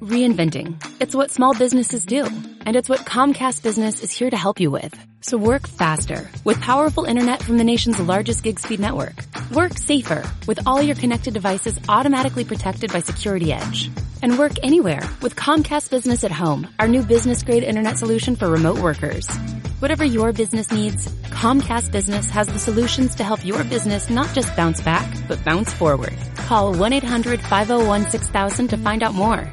Reinventing. It's what small businesses do. And it's what Comcast Business is here to help you with. So work faster with powerful internet from the nation's largest gig speed network. Work safer with all your connected devices automatically protected by Security Edge. And work anywhere with Comcast Business at Home, our new business grade internet solution for remote workers. Whatever your business needs, Comcast Business has the solutions to help your business not just bounce back, but bounce forward. Call 1-800-501-6000 to find out more.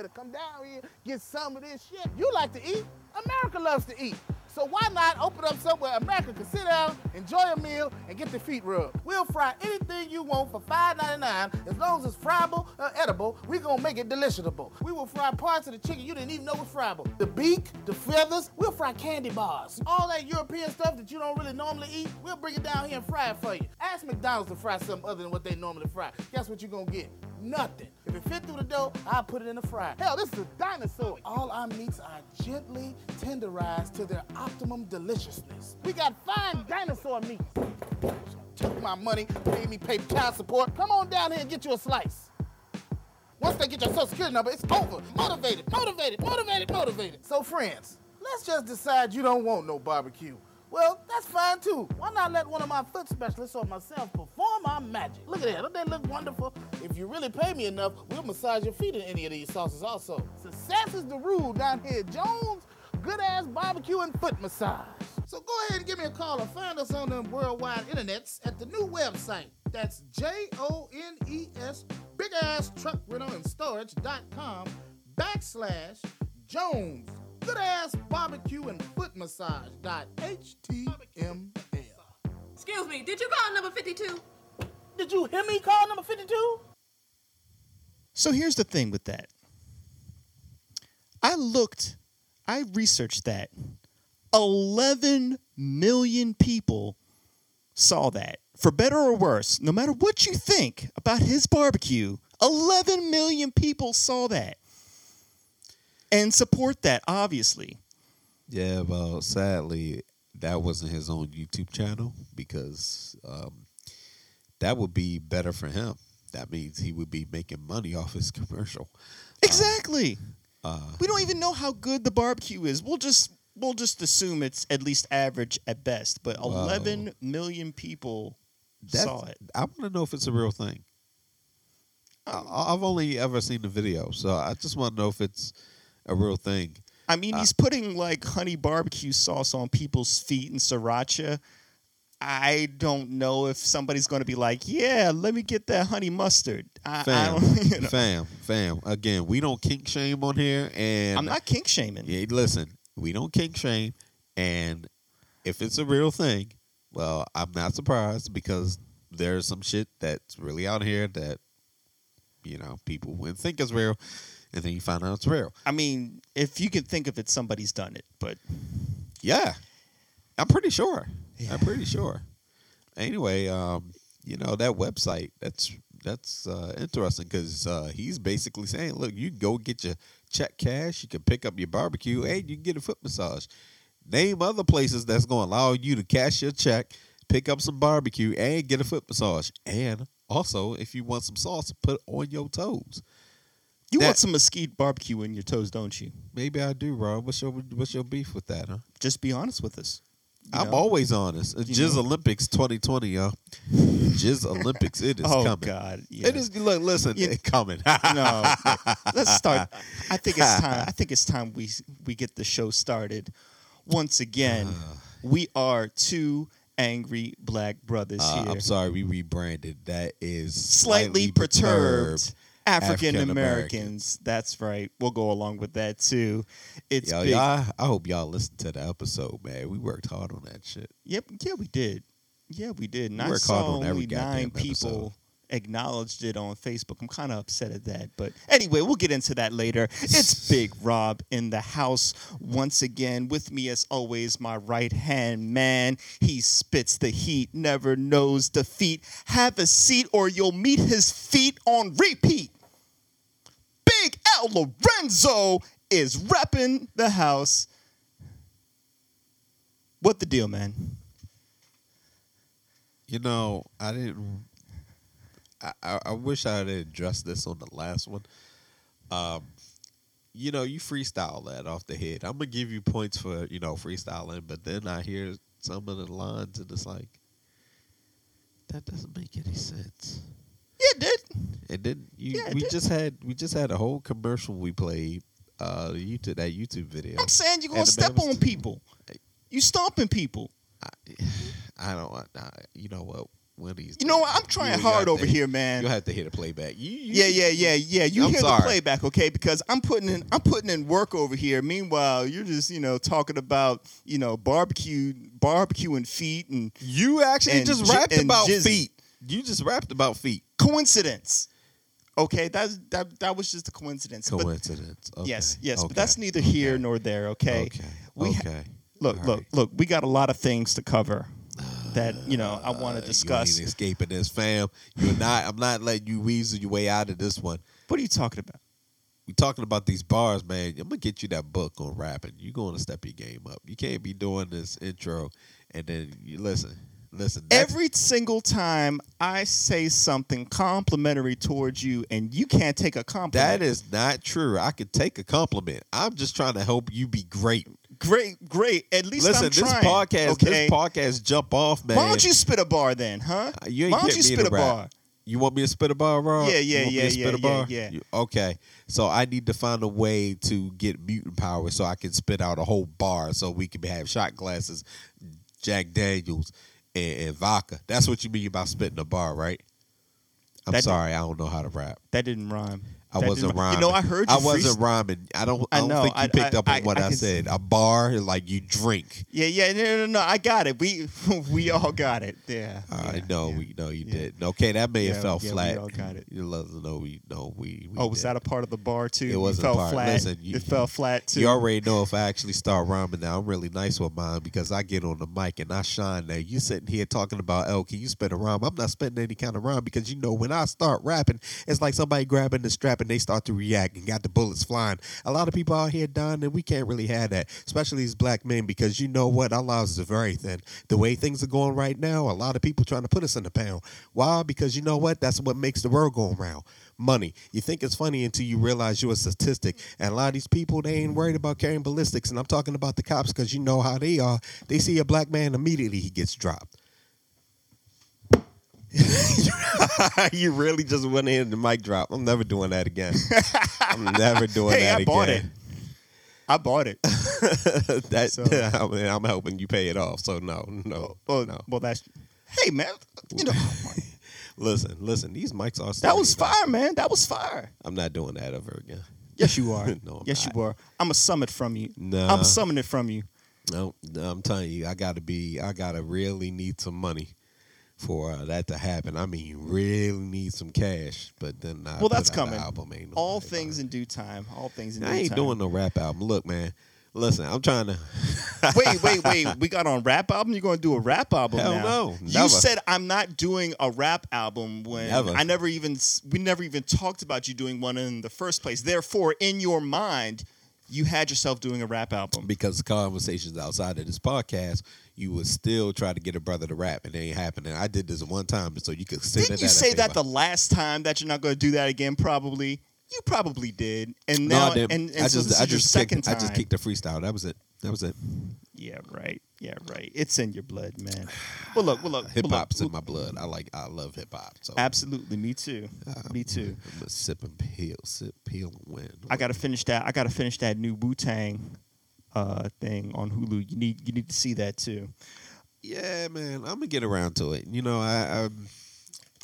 Better come down here, get some of this shit. You like to eat. America loves to eat. So why not open up somewhere America can sit down, enjoy a meal, and get their feet rubbed? We'll fry anything you want for $5.99. As long as it's friable or edible, we're gonna make it deliciousable. We will fry parts of the chicken you didn't even know was friable. The beak, the feathers, we'll fry candy bars. All that European stuff that you don't really normally eat, we'll bring it down here and fry it for you. Ask McDonald's to fry something other than what they normally fry. Guess what you're gonna get? Nothing. If it fit through the dough, I'll put it in the fryer. Hell, this is a dinosaur. All our meats are gently tenderized to their optimum deliciousness. We got fine dinosaur meat. Took my money, made me pay child support. Come on down here and get you a slice. Once they get your social security number, it's over. Motivated, motivated, motivated, motivated. So, friends, let's just decide you don't want no barbecue. Well, that's fine too. Why not let one of my foot specialists or myself perform our magic? Look at that. Don't they look wonderful? If you really pay me enough, we'll massage your feet in any of these sauces also. Success is the rule down here Jones. Good ass barbecue and foot massage. So go ahead and give me a call or find us on the worldwide internets at the new website. That's J O N E S big ass truck rental and storage.com backslash Jones. Good ass barbecue and foot massage dot HTML. Excuse me, did you call number 52? Did you hear me call number 52? So here's the thing with that. I looked, I researched that. 11 million people saw that. For better or worse, no matter what you think about his barbecue, 11 million people saw that and support that, obviously. Yeah, well, sadly, that wasn't his own YouTube channel because um, that would be better for him. That means he would be making money off his commercial. Exactly. Uh, we don't even know how good the barbecue is. We'll just we'll just assume it's at least average at best. But Wow. 11 million people saw it. I want to know if it's a real thing. I, I've only ever seen the video, so I just want to know if it's a real thing. I mean, uh, he's putting like honey barbecue sauce on people's feet and sriracha. I don't know if somebody's going to be like, "Yeah, let me get that honey mustard." I, I Fam, don't, you know. fam, fam. Again, we don't kink shame on here, and I'm not kink shaming. Yeah, listen, we don't kink shame, and if it's a real thing, well, I'm not surprised because there's some shit that's really out here that you know people wouldn't think is real, and then you find out it's real. I mean, if you can think of it, somebody's done it. But Yeah, I'm pretty sure. I'm pretty sure. Anyway, um, you know that website. That's that's uh, interesting because uh, he's basically saying, look, you go get your check cash, you can pick up your barbecue, and you can get a foot massage. Name other places that's going to allow you to cash your check, pick up some barbecue, and get a foot massage. And also, if you want some sauce, put on your toes. You That- want some mesquite barbecue in your toes, don't you? Maybe I do, Rob. What's your what's your beef with that, huh? Just be honest with us. I'm know? always honest. Uh, You Jizz know? Olympics 2020, y'all. Jizz Olympics, it is coming. oh coming. God, yeah. It is. Look, listen, You- it's coming. no, let's start. I think it's time. I think it's time we we get the show started. Once again, we are two angry black brothers Uh, here, I'm sorry, we rebranded. That is slightly perturbed African Americans. That's right. We'll go along with that too. It's Yo, big. y'all, I hope y'all listened to the episode, man. We worked hard on that shit. Yep. Yeah, we did. Yeah, we did. And We I hard saw on every only nine people episode. Acknowledged it on Facebook. I'm kind of upset at that, but anyway, we'll get into that later. It's Big Rob in the house once again. With me, as always, my right hand man. He spits the heat, never knows defeat. Have a seat, or you'll meet his feet on repeat. Big Al Lorenzo is repping the house. What the deal, man? You know, I didn't. I, I, wish I had addressed this on the last one. Um, you know, you freestyle that off the head. I'm gonna give you points for you know freestyling, but then I hear some of the lines and it's like that doesn't make any sense. Yeah, it did. And then you, Yeah, it we did. just had we just had a whole commercial we played. Uh, YouTube that YouTube video. I'm saying you're gonna step on people. You stomping people. I I don't. I, you know what? One of these. You know what? I'm trying you- you hard have to- over here, man. You'll have to hear the playback. You, you, Yeah, yeah, yeah, yeah. You I'm hear sorry. the playback, okay? Because I'm putting in I'm putting in work over here. Meanwhile, you're just, you know, talking about, you know, barbecue barbecuing feet and You actually And just rapped and about jizzy. feet. You just rapped about feet. coincidence. Okay, that's that that was just a coincidence. But- Coincidence. Okay. yes, yes, okay. but that's neither here nor there, okay? Okay. We ha- okay. Look, look, look, we got a lot of things to cover that, you know, I want Uh, to discuss. You ain't escaping this, fam. You're not. I'm not letting you weasel your way out of this one. What are you talking about? We talking about these bars, man. I'm gonna get you that book on rapping. You're going to step your game up. You can't be doing this intro and then you listen, listen. Every single time I say something complimentary towards you and you can't take a compliment. that is not true. I could take a compliment. I'm just trying to help you be great. Great, great. At least Listen, I'm this trying. podcast, okay? this podcast, jump off, man. Why don't you spit a bar then, huh? Uh, You ain't Why don't you spit a bar? You want me to spit a bar, Rob? Yeah, yeah, yeah, me to spit yeah, a bar? yeah, yeah. You- okay, so I need to find a way to get mutant power so I can spit out a whole bar so we can have shot glasses, Jack Daniels, and, and vodka. That's what you mean about spitting a bar, right? I'm That- sorry, I don't know how to rap. That didn't rhyme. I That wasn't rhyming. You know, I heard you. I wasn't freest- rhyming. I don't. I I, don't know. think you I- picked I- up on what I said. A bar, like you drink. Yeah, yeah, no, no, no. I got it. We we all got it. Yeah. I yeah, know yeah. we know you yeah. did. Okay, that may have fell yeah, we flat. all got it. You let us know we know we. we Oh, was did. that a part of the bar too? It wasn't fell part. flat. Listen, you- it fell flat too. You already know if I actually start rhyming now, I'm really nice with mine because I get on the mic and I shine there. You sitting here talking about, oh, can you spit a rhyme? I'm not spitting any kind of rhyme because you know when I start rapping, it's like somebody grabbing the strap and they start to react and got the bullets flying. A lot of people out here dying and we can't really have that, especially as black men because you know what? Our lives are very thin. The way things are going right now, a lot of people trying to put us in the pound. Why? Because you know what? That's what makes the world go around. Money. You think it's funny until you realize you're a statistic. And a lot of these people, they ain't worried about carrying ballistics. And I'm talking about the cops because you know how they are. They see a black man, immediately he gets dropped. you really just went in the mic drop. I'm never doing that again. I'm never doing hey, that I bought it. I bought it. that So- I mean, I'm helping you pay it off. So no, no, Well, no. well, that's. Hey, man. You know Listen, listen. These mics are. that was fire, man. That was fire. I'm not doing that ever again. Yes, you are. No, I'm yes, not. you are. I'm a summit from you. Nah. I'm summing it from you. No, no, I'm telling you, I gotta be. I gotta really need some money for uh, that to happen. I mean, you really need some cash. But then, I Well, that's coming. Album, ain't All things in due time. All things in I ain't time. doing no rap album. Look, man. Listen, I'm trying to. wait, wait, wait. We got on rap album. You're going to do a rap album Hell now? no, You said I'm not doing a rap album when Never. I never even we never even talked about you doing one in the first place. Therefore, in your mind, you had yourself doing a rap album. because conversations outside of this podcast, you would still try to get a brother to rap, and it ain't happening. I did this one time, so you could sit Didn't you say that the last time that you're not going to do that again? Probably. You probably did. And no, now, I didn't. and, and I so just, this I is your just second kicked, time. I just kicked the freestyle. That was it. That was it. Yeah, right. Yeah, right. It's in your blood, man. Well, look, well, look. Hip hop's in my blood. I like. I love hip hop. So Absolutely, me too. Ah, me too. I'm a sip and peel, sip, peel, and win. I gotta finish that. I gotta finish that new Wu Tang uh, thing on Hulu. You need you need to see that too. Yeah, man, I'm gonna get around to it. You know, I, I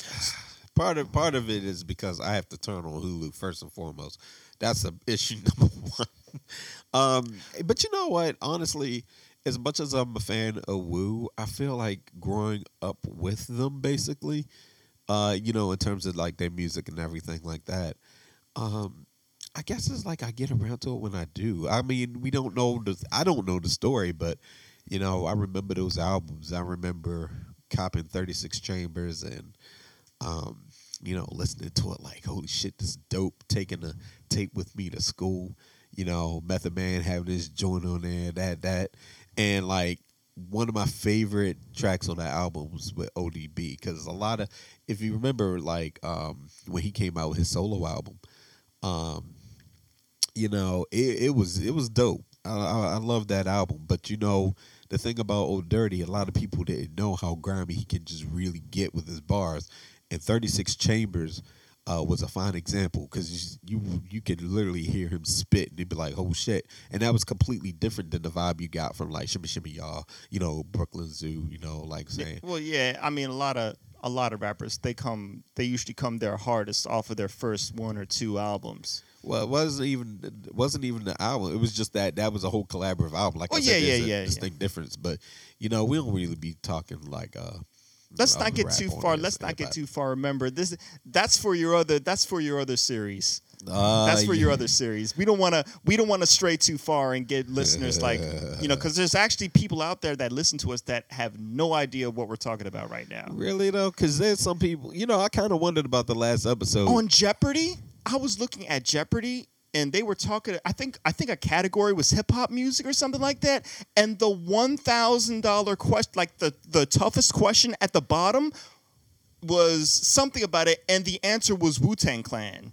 part of part of it is because I have to turn on Hulu first and foremost. That's the issue number one. um, but you know what? Honestly, as much as I'm a fan of Wu, I feel like growing up with them, basically, uh, you know, in terms of like their music and everything like that. Um, I guess it's like I get around to it when I do. I mean, we don't know the I don't know the story, but you know, I remember those albums. I remember copping 36 Chambers and um, you know, listening to it like, holy shit, this is dope. Taking a tape with me to school. You know, Method Man having his joint on there, that that, and like one of my favorite tracks on that album was with ODB because a lot of, if you remember, like um, when he came out with his solo album, um, you know, it, it was it was dope. I, I, I love that album, but you know, the thing about Old Dirty, a lot of people didn't know how grimy he can just really get with his bars. And 36 Chambers uh, was a fine example because you, you you could literally hear him spit and you'd be like, oh shit. And that was completely different than the vibe you got from like Shimmy Shimmy Ya, you know, Brooklyn Zoo, you know, like saying. Well, yeah, I mean, a lot of a lot of rappers they come they usually come their hardest off of their first one or two albums. Well, it wasn't even it wasn't even the album. It was just that that was a whole collaborative album. Like Oh, I said, yeah, there's yeah, a yeah, yeah. distinct difference. But you know, we don't really be talking like uh Let's not get too far. Let's not get too far. Remember, this that's for your other that's for your other series. Uh, That's for your other series. We don't want to we don't want to stray too far and get listeners like you know because there's actually people out there that listen to us that have no idea what we're talking about right now. Really though, because there's some people. You know, I kind of wondered about the last episode. On Jeopardy, I was looking at Jeopardy and they were talking I think I think a category was hip hop music or something like that and the $1000 question like the the toughest question at the bottom was something about it and the answer was Wu-Tang Clan.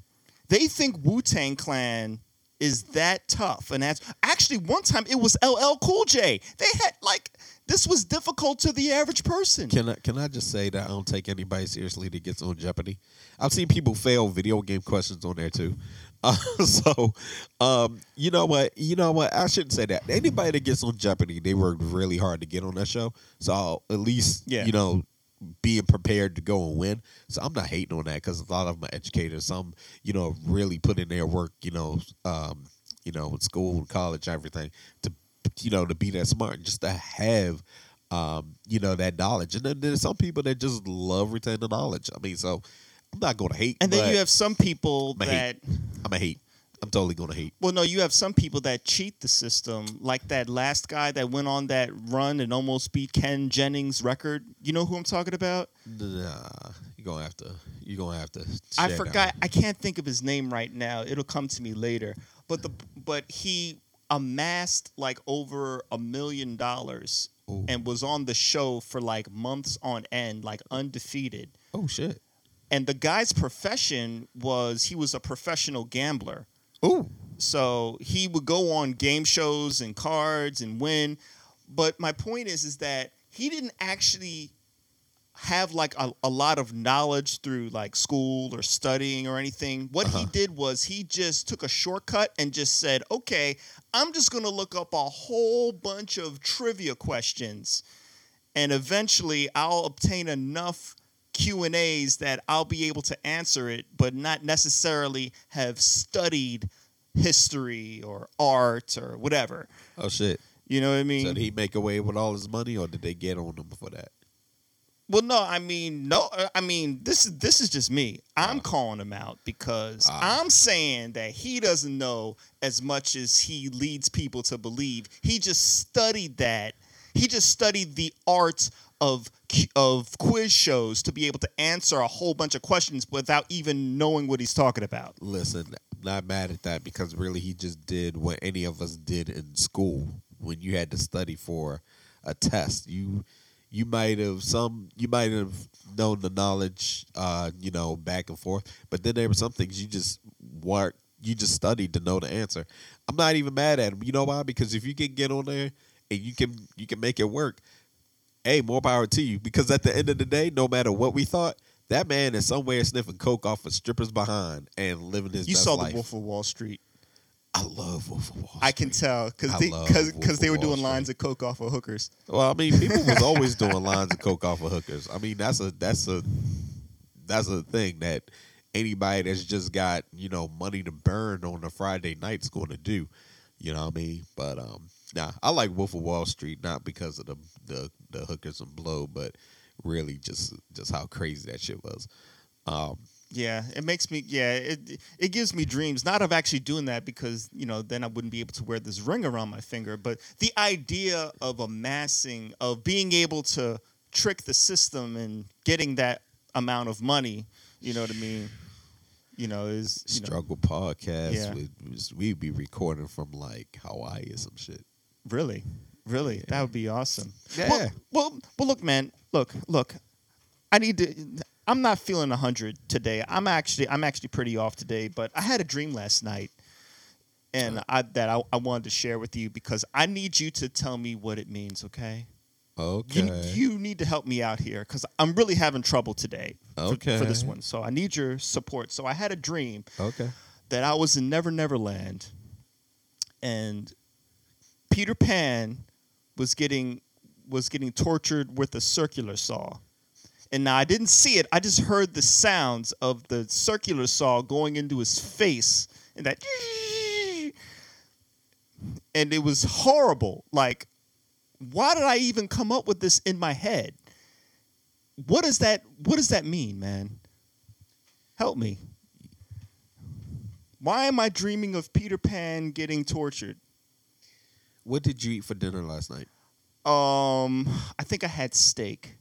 They think Wu-Tang Clan is that tough and that's actually one time it was LL Cool J. They had like this was difficult to the average person. Can I can I just say that I don't take anybody seriously that gets on Jeopardy? I've seen people fail video game questions on there too. Uh, so, um, you know what? You know what? I shouldn't say that. Anybody that gets on Jeopardy, they worked really hard to get on that show. So I'll at least, Yeah. you know, being prepared to go and win. So I'm not hating on that because a lot of are educators. Some, you know, really put in their work. You know, um, you know, in school, and college, everything to, you know, to be that smart, just to have um, you know, that knowledge. And then there's some people that just love retaining the knowledge. I mean, so I'm not gonna hate. and then you have some people I'ma that hate. I'm a hate. I'm totally gonna hate. Well, no, you have some people that cheat the system, like that last guy that went on that run and almost beat Ken Jennings' record. You know who I'm talking about? Nah, you're gonna have to. You're gonna have to. I forgot. one. I can't think of his name right now. It'll come to me later. But the but he amassed like over a million dollars Ooh. and was on the show for like months on end, like undefeated. Oh shit. And the guy's profession was he was a professional gambler. Ooh. So he would go on game shows and cards and win. But my point is, is that he didn't actually have like a, a lot of knowledge through like school or studying or anything. What he Uh-huh. did was he just took a shortcut and just said, okay, I'm just going to look up a whole bunch of trivia questions and eventually I'll obtain enough Q and A's that I'll be able to answer it, but not necessarily have studied history or art or whatever. Oh shit. You know what I mean? So did he make away with all his money, or did they get on him for that? Well, no, I mean, no, uh, I mean, this is this is just me. I'm calling him out because Ah. I'm saying that he doesn't know as much as he leads people to believe. He just studied that. He just studied the art of of quiz shows to be able to answer a whole bunch of questions without even knowing what he's talking about. Listen, I'm not mad at that because really he just did what any of us did in school when you had to study for a test. You you might have some you might have known the knowledge uh, you know, back and forth, but then there were some things you just weren't you just studied to know the answer. I'm not even mad at him. You know why? Because if you can get on there and you can you can make it work, hey, more power to you. Because at the end of the day, no matter what we thought, that man is somewhere sniffing coke off a stripper's behind and living his You saw life. the Wolf of Wall Street. I love Wolf of Wall Street. I can tell because they because they were doing lines of coke off of hookers. Well, I mean, people was always doing lines of coke off of hookers. I mean, that's a that's a that's a thing that anybody that's just got you know money to burn on a Friday night's going to do. You know what I mean? But um, nah, I like Wolf of Wall Street not because of the the, the hookers and blow, but really just just how crazy that shit was. Um, Yeah, it makes me. Yeah, it it gives me dreams. Not of actually doing that because you know then I wouldn't be able to wear this ring around my finger. But the idea of amassing, of being able to trick the system and getting that amount of money, you know what I mean? You know is you know, struggle podcast. Yeah. We'd, we'd be recording from like Hawaii or some shit. really. Really, that would be awesome. Yeah. Well, well, well, look, man. Look, look. I need to. I'm not feeling hundred today. I'm actually, I'm actually pretty off today. But I had a dream last night, and uh-huh. I that I, I wanted to share with you because I need you to tell me what it means. Okay. Okay. You, you need to help me out here because I'm really having trouble today for, for this one. So I need your support. So I had a dream okay. that I was in Never Never Land and Peter Pan was getting was getting tortured with a circular saw. And now I didn't see it. I just heard the sounds of the circular saw going into his face and that and it was horrible. Like why did I even come up with this in my head? What does that what does that mean, man? Help me. Why am I dreaming of Peter Pan getting tortured? What did you eat for dinner last night? Um, I think I had steak.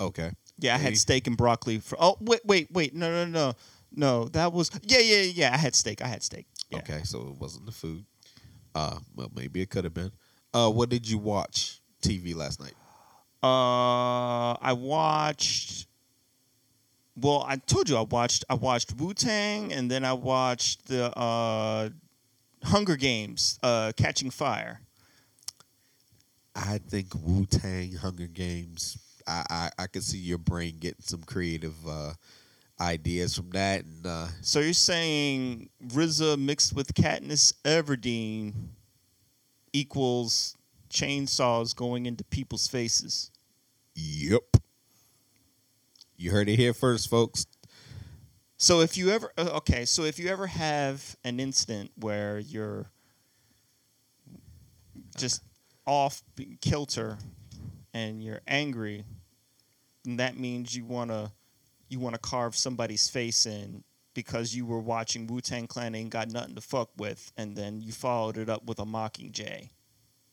Okay. Yeah, I had steak and broccoli for. Oh, wait, wait, wait. No, no, no, no. That was. Yeah, yeah, yeah. I had steak. I had steak. Yeah. Okay, so it wasn't the food. Uh, well, maybe it could have been. Uh, what did you watch TV last night? Uh, I watched. Well, I told you I watched. I watched Wu Tang, and then I watched the uh, Hunger Games, uh, Catching Fire. I think Wu Tang Hunger Games. I, I I could see your brain getting some creative uh, ideas from that, and uh, So you're saying RZA mixed with Katniss Everdeen equals chainsaws going into people's faces? yep. You heard it here first, folks. So if you ever uh, okay, so if you ever have an incident where you're just off kilter and you're angry, then that means you wanna you wanna carve somebody's face in because you were watching Wu Tang Clan ain't got nothing to fuck with, and then you followed it up with a Mockingjay.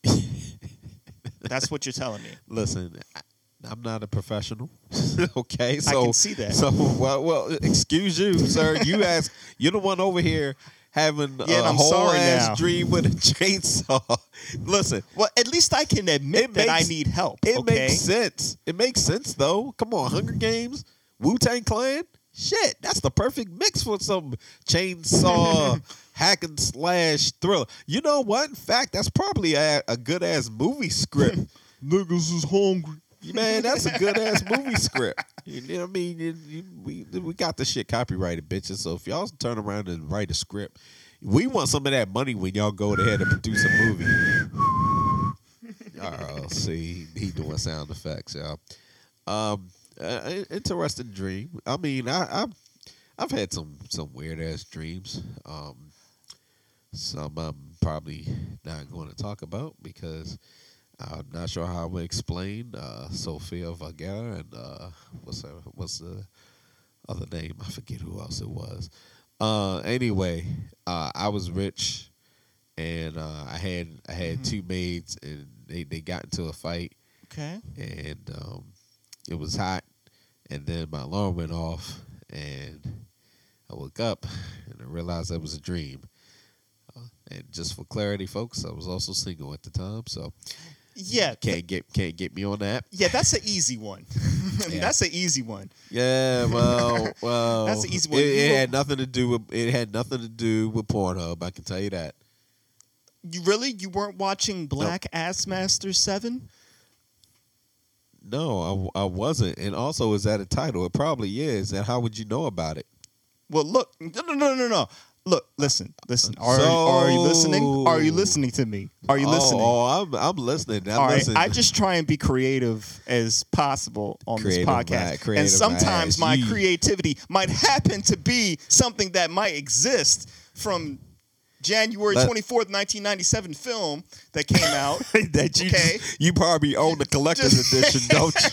That's what you're telling me. Listen, I, I'm not a professional. okay, so I can see that. So well, well, excuse you, sir. You ask. You're the one over here having Yeah, a I'm whole sorry ass now. dream with a chainsaw. Listen, Well, at least I can admit It that makes- I need help. it okay? makes sense. It makes sense though. Come on, Hunger Games, Wu Tang Clan. Shit, that's the perfect mix for some chainsaw hack and slash thriller. You know what? In fact, that's probably a, a good ass movie script. Niggas is hungry. Man, that's a good ass movie script. You know what I mean? You- you- we we got the shit copyrighted, bitches. So if y'all turn around and write a script, we want some of that money when y'all go ahead and produce a movie. Oh, see, he doing sound effects, y'all. Um, uh, interesting dream. I mean, I, I've I've had some some weird ass dreams. Um, some I'm probably not going to talk about because I'm not sure how I'm gonna explain. Uh, Sofia Vergara and uh, what's her, what's the other name? I forget who else it was. Uh, anyway, uh, I was rich, and uh, I had I had two maids, and they, they got into a fight, Okay. and um, it was hot, and then my alarm went off, and I woke up, and I realized that was a dream. Uh, and just for clarity, folks, I was also single at the time, so Yeah. can't get can't get me on that. Yeah, that's an easy one. That's an easy one. Yeah, well, well, That's an easy one. It, it had nothing to do with it had nothing to do with Pornhub. I can tell you that. You really you weren't watching Black Ass Master Seven? No, I, I wasn't. And also, is that a title? It probably is. And how would you know about it? Well, look, no, no, no, no, no. Look, listen, listen. Are, are you listening? Are you listening to me? Are you oh, listening? Oh, I'm I'm listening. I'm All right, listening. I just try and be creative as possible on Creative this podcast. creative and sometimes my my ass. Creativity might happen to be something that might exist from January Let- 24th, 1997 film that came out. that you Okay. you probably own the collector's Just- edition, don't you?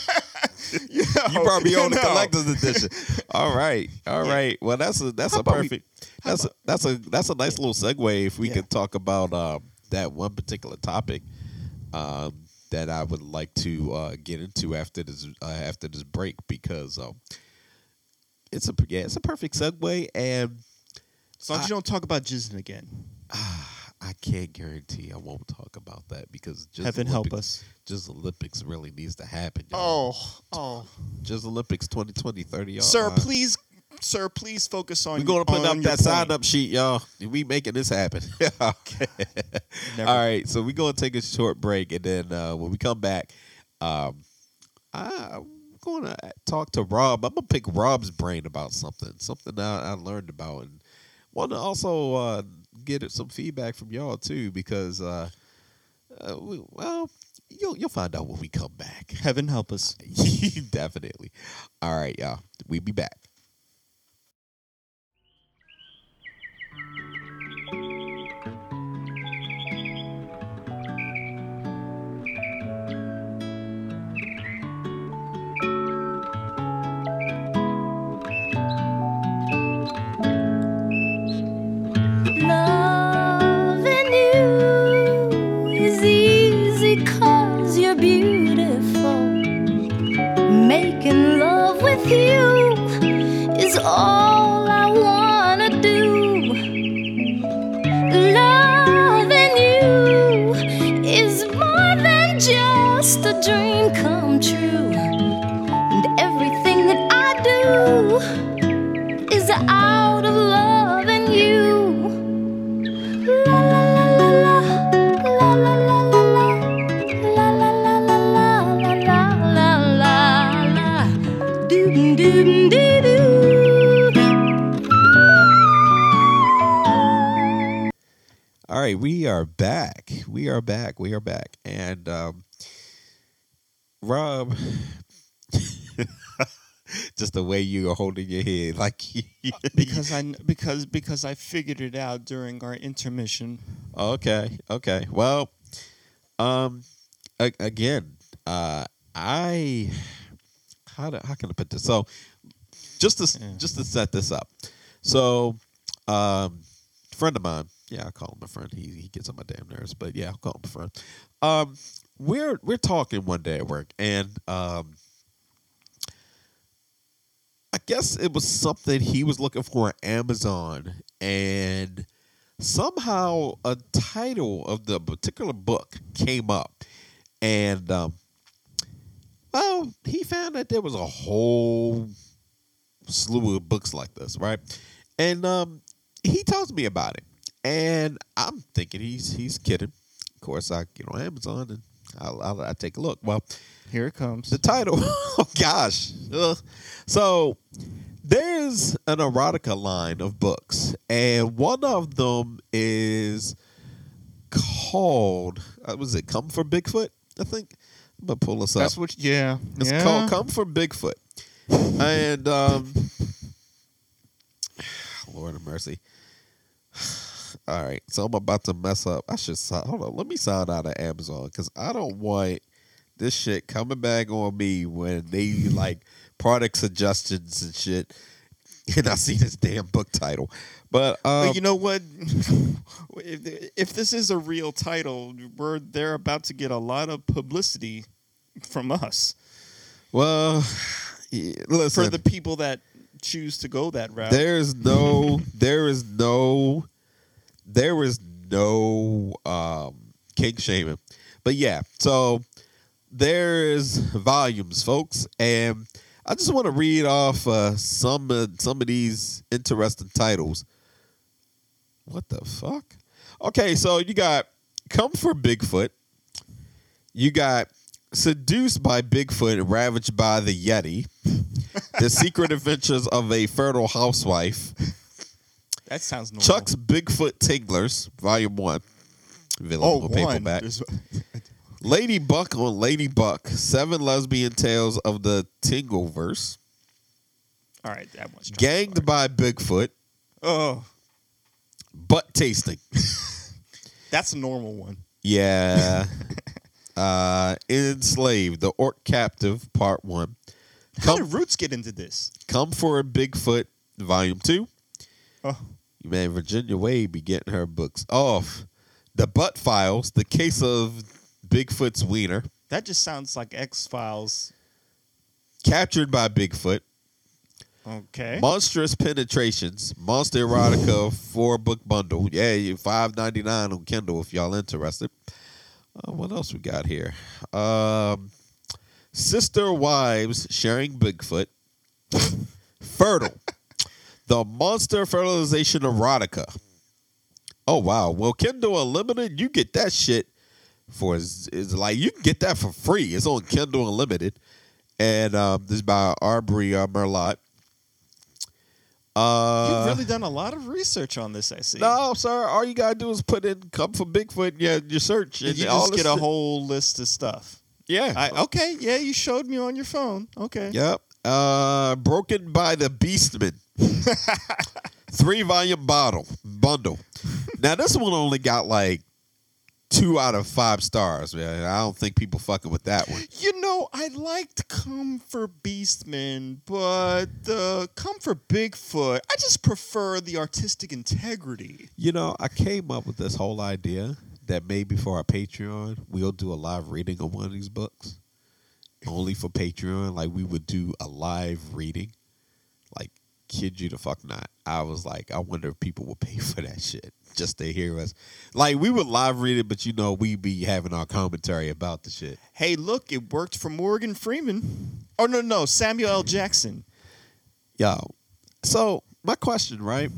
you, You probably own the know. collector's edition. All right, all right. Well, that's a that's a perfect. That's a, that's a that's a nice little segue. If we Yeah. could talk about uh, that one particular topic um, that I would like to uh, get into after this uh, after this break because um, it's a yeah it's a perfect segue and As long as you don't talk about jizzing again. I can't guarantee I won't talk about that because just Heaven help us. Just Olympics really needs to happen. y'all. Oh, oh, just Olympics 2020 30 y'all. sir, Uh, please, sir, please focus on. We're gonna put up that sign up sheet, y'all. We making this happen. okay. Never- All right, so we're gonna take a short break, and then uh, when we come back, um, I'm gonna talk to Rob. I'm gonna pick Rob's brain about something, something I, I learned about, and want to also uh, get some feedback from y'all too, because uh, uh, we, well, you'll you'll find out when we come back. Heaven help us. Definitely. All right, y'all. We'll be back. Right, we are back. We are back. We are back. And um, Rob, just the way you are holding your head, like because I because because I figured it out during our intermission. okay, okay. Well, um, a- again, uh, I how do, how can I put this? So, just to Yeah. just to set this up, so um, friend of mine, yeah, I call him a friend. He he gets on my damn nerves, but yeah, I'll call him a friend. Um, we're we're talking one day at work, and um, I guess it was something he was looking for on Amazon, and somehow a title of the particular book came up, and um, well, he found that there was a whole slew of books like this, right? And um, he tells me about it, and I'm thinking he's he's kidding. Of course, I get on Amazon and I'll, I'll, i take a look. Well, Here it comes. the title. oh gosh. Ugh. So there's an erotica line of books, and one of them is called. Uh, was it "Come for Bigfoot"? I think. I'm gonna pull this up. That's what. Yeah. It's yeah. called "Come for Bigfoot," and um, Lord of mercy. All right, so I'm about to mess up. I should sign. hold on. Let me sign out of Amazon because I don't want this shit coming back on me when they like product suggestions and shit. And I see this damn book title, but um, But you know what? if, if this is a real title, we're they're about to get a lot of publicity from us well, yeah, listen. for the people that choose to go that route. There's no, there is no, there is no um, king shaming. But yeah, so there's volumes, folks, and I just want to read off uh, some of some of these interesting titles. What the fuck? Okay, so you got "Come for Bigfoot." You got "Seduced by Bigfoot Ravaged by the Yeti." the Secret Adventures of a Fertile Housewife. That sounds normal. Chuck's Bigfoot Tinglers, Volume One. Available oh paperback. Lady Buck on Lady Buck. Seven lesbian tales of the Tingleverse. All right, that one's Ganged by Bigfoot. Oh, Butt tasting. that's a normal one. Yeah. uh Enslaved. The Orc Captive, Part One. How Come, did Roots get into this? Come for a Bigfoot, Volume Two. Oh, Man, Virginia Wade be getting her books off. The Butt Files, the case of Bigfoot's wiener, that just sounds like X Files. captured by Bigfoot. Okay. Monstrous Penetrations, Monster Erotica four book bundle. Yeah, you five ninety nine on Kindle if y'all interested. Uh, what else we got here? Um, Sister Wives Sharing Bigfoot. Fertile. The Monster Fertilization Erotica. Oh wow. Well, Kindle Unlimited, you get that shit for is like you can get that for free. It's on Kindle Unlimited. And um, this is by Arbery uh, Merlot. Uh, You've really done a lot of research on this, I see. no, sir. All you gotta do is put in "come for Bigfoot" yeah, your search, Did and you just get a whole list of stuff? Yeah. I, okay, yeah, you showed me on your phone. Okay. Yep. Uh, broken by the Beastman. Three volume bottle bundle. Now this one only got like two out of five stars, man. I don't think people fucking with that one. You know, I liked Come for Beastman, but the Come for Bigfoot, I just prefer the artistic integrity. You know, I came up with this whole idea that maybe for our Patreon, we'll do a live reading of one of these books. Only for Patreon. Like we would do a live reading. Like, kid you the fuck not. I was like, I wonder if people will pay for that shit just to hear us. Like we would live read it, but you know, we'd be having our commentary about the shit. Hey, look, it worked for Morgan Freeman. Oh, no, no, Samuel L. Jackson. Yo. So my question, right?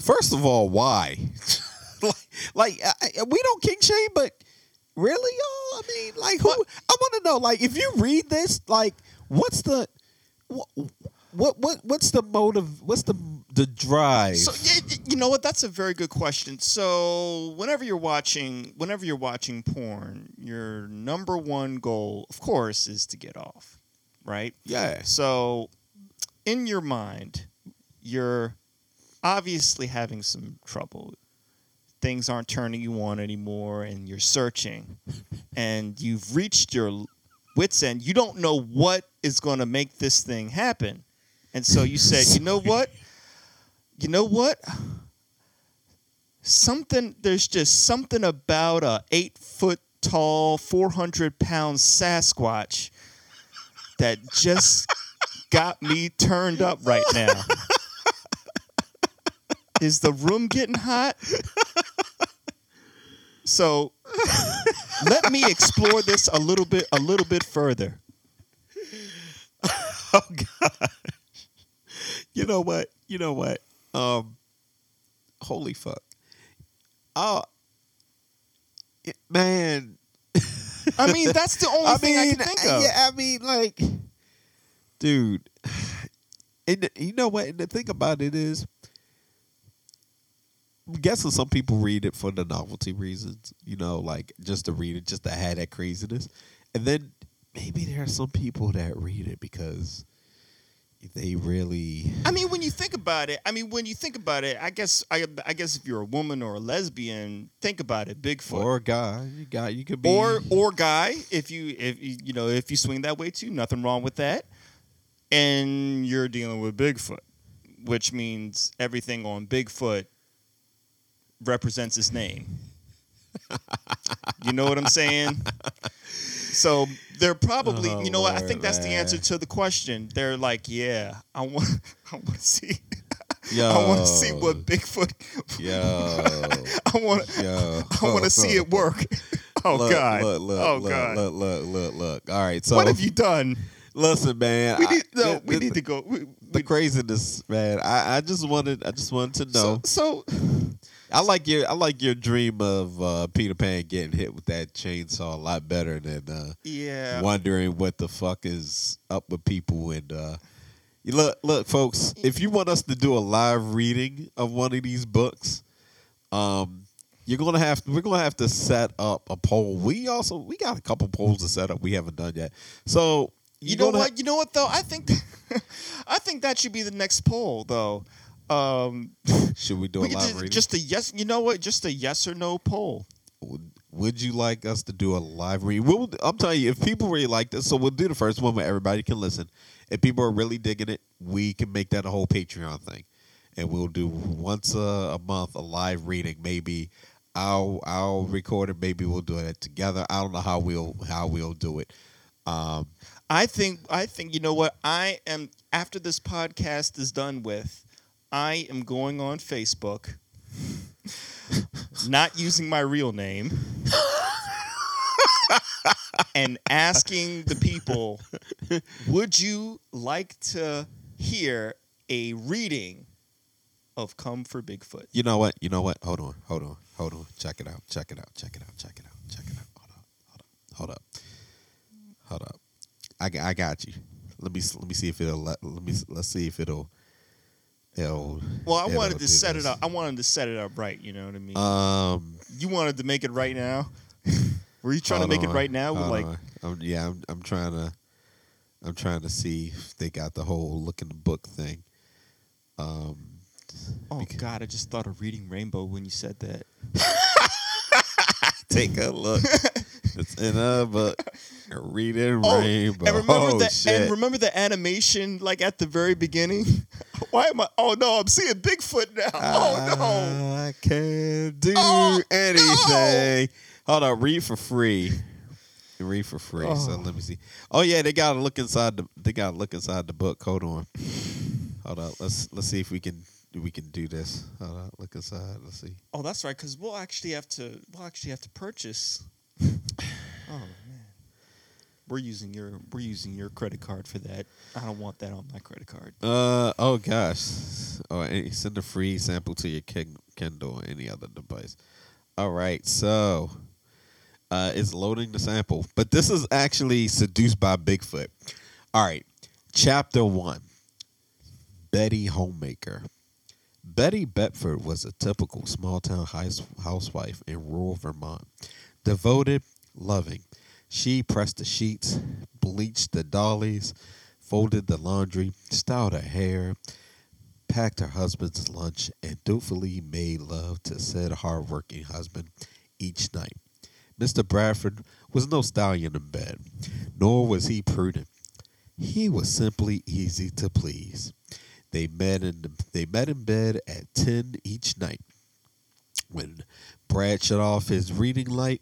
First of all, why? like, like I, I- we don't king shame, but really, y'all? I mean, like, who? I want to know, like, if you read this, like, what's the, what, what, what what's the motive? What's the the drive? So you know what? That's a very good question. So whenever you're watching, whenever you're watching porn, your number one goal, of course, is to get off, right? yeah, So in your mind, you're obviously having some trouble. Things aren't turning you on anymore, and you're searching, and you've reached your wits end. You don't know what is going to make this thing happen, and so you said, "You know what? You know what? Something. There's just something about a eight foot tall, four hundred pound Sasquatch that just got me turned up right now." Is the room getting hot? So let me explore this a little bit a little bit further. oh god. You know what? You know what? Um holy fuck. Oh man. I mean, that's the only I thing I mean, can think of. yeah, I mean like dude. And you know what? And the thing about it is I'm guessing some people read it for the novelty reasons, you know, like just to read it, just to have that craziness. And then maybe there are some people that read it because they really I mean, when you think about it, I mean, when you think about it, I guess I, I guess if you're a woman or a lesbian, think about it, Bigfoot. or a guy, you got you could be or or guy if you if you you know if you swing that way too nothing wrong with that and you're dealing with bigfoot which means everything on bigfoot represents his name you know what i'm saying so they're probably Oh, you know what i oh, think that's the answer to the question they're like yeah i want i want to see Yo, i want to see what bigfoot yo, i want yo. i want to see it work oh look, god Look, look, oh look, god look, look, look, look. All right, so what have you done listen, man. We need no. the- We the- need to go. We, the we, craziness, man. I, I just wanted, I just wanted to know. so, so I like your, I like your dream of uh, Peter Pan getting hit with that chainsaw a lot better than uh, yeah. wondering what the fuck is up with people. And uh, you look, look, folks, if you want us to do a live reading of one of these books, um, you're gonna have we're gonna have to set up a poll. We also we got a couple polls to set up we haven't done yet. So You you're know what? You know what though? I think, I think that should be the next poll though. Um, should we do a we could live reading? just a yes. You know what? Just a yes or no poll. would, would you like us to do a live read? We'll, I'm telling you, if people really like this, so we'll do the first one where everybody can listen. If people are really digging it, we can make that a whole Patreon thing, and we'll do once a, a month a live reading. Maybe I'll I'll record it. Maybe we'll do it together. I don't know how we'll how we'll do it. Um, I think I think you know what I am after this podcast is done with, I am going on Facebook, not using my real name, and asking the people, would you like to hear a reading of Come for Bigfoot? You know what? You know what? Hold on, hold on, hold on. Check it out. Check it out. Check it out. Check it out. Check it out. Hold up. Hold up. Hold up. Hold up. I, I got you. Let me let me see if it'll let, let me let's see if it'll Well, I wanted to set it up. I wanted to set it up right. You know what I mean? Um, you wanted to make it right now. Were you trying to make it right now? Like. I'm, yeah, I'm, I'm trying to. I'm trying to see if they got the whole look in the book thing. Um, oh God, I just thought of reading Rainbow when you said that. take a look. it's in a book. Reading Oh, rainbow. and remember oh, the shit. and remember the animation like at the very beginning. Why am I? Oh no, I'm seeing Bigfoot now. Oh no. I can't do Oh, anything. Hold on, read for free. Read for free. So Oh. let me see. Oh yeah, they gotta look inside the. They gotta look inside the book. Hold on. Hold on. Let's let's see if we can we can do this. Hold on. Look inside. Let's see. Oh, that's right. Because we'll actually have to. We'll actually have to purchase. Oh man, we're using your we're using your credit card for that. I don't want that on my credit card. Uh oh gosh. Oh, and send a free sample to your Kin- Kindle or any other device. All right, so uh, it's loading the sample, but this is actually seduced by Bigfoot. All right, chapter one. Betty Homemaker. Betty Bedford was a typical small town housewife in rural Vermont. Devoted, loving. She pressed the sheets, bleached the dollies, folded the laundry, styled her hair, packed her husband's lunch, and dutifully made love to said hard-working husband each night. Mr. Bradford was no stallion in bed, nor was he prudent. He was simply easy to please. They met in they met in bed at ten each night. When Brad shut off his reading light,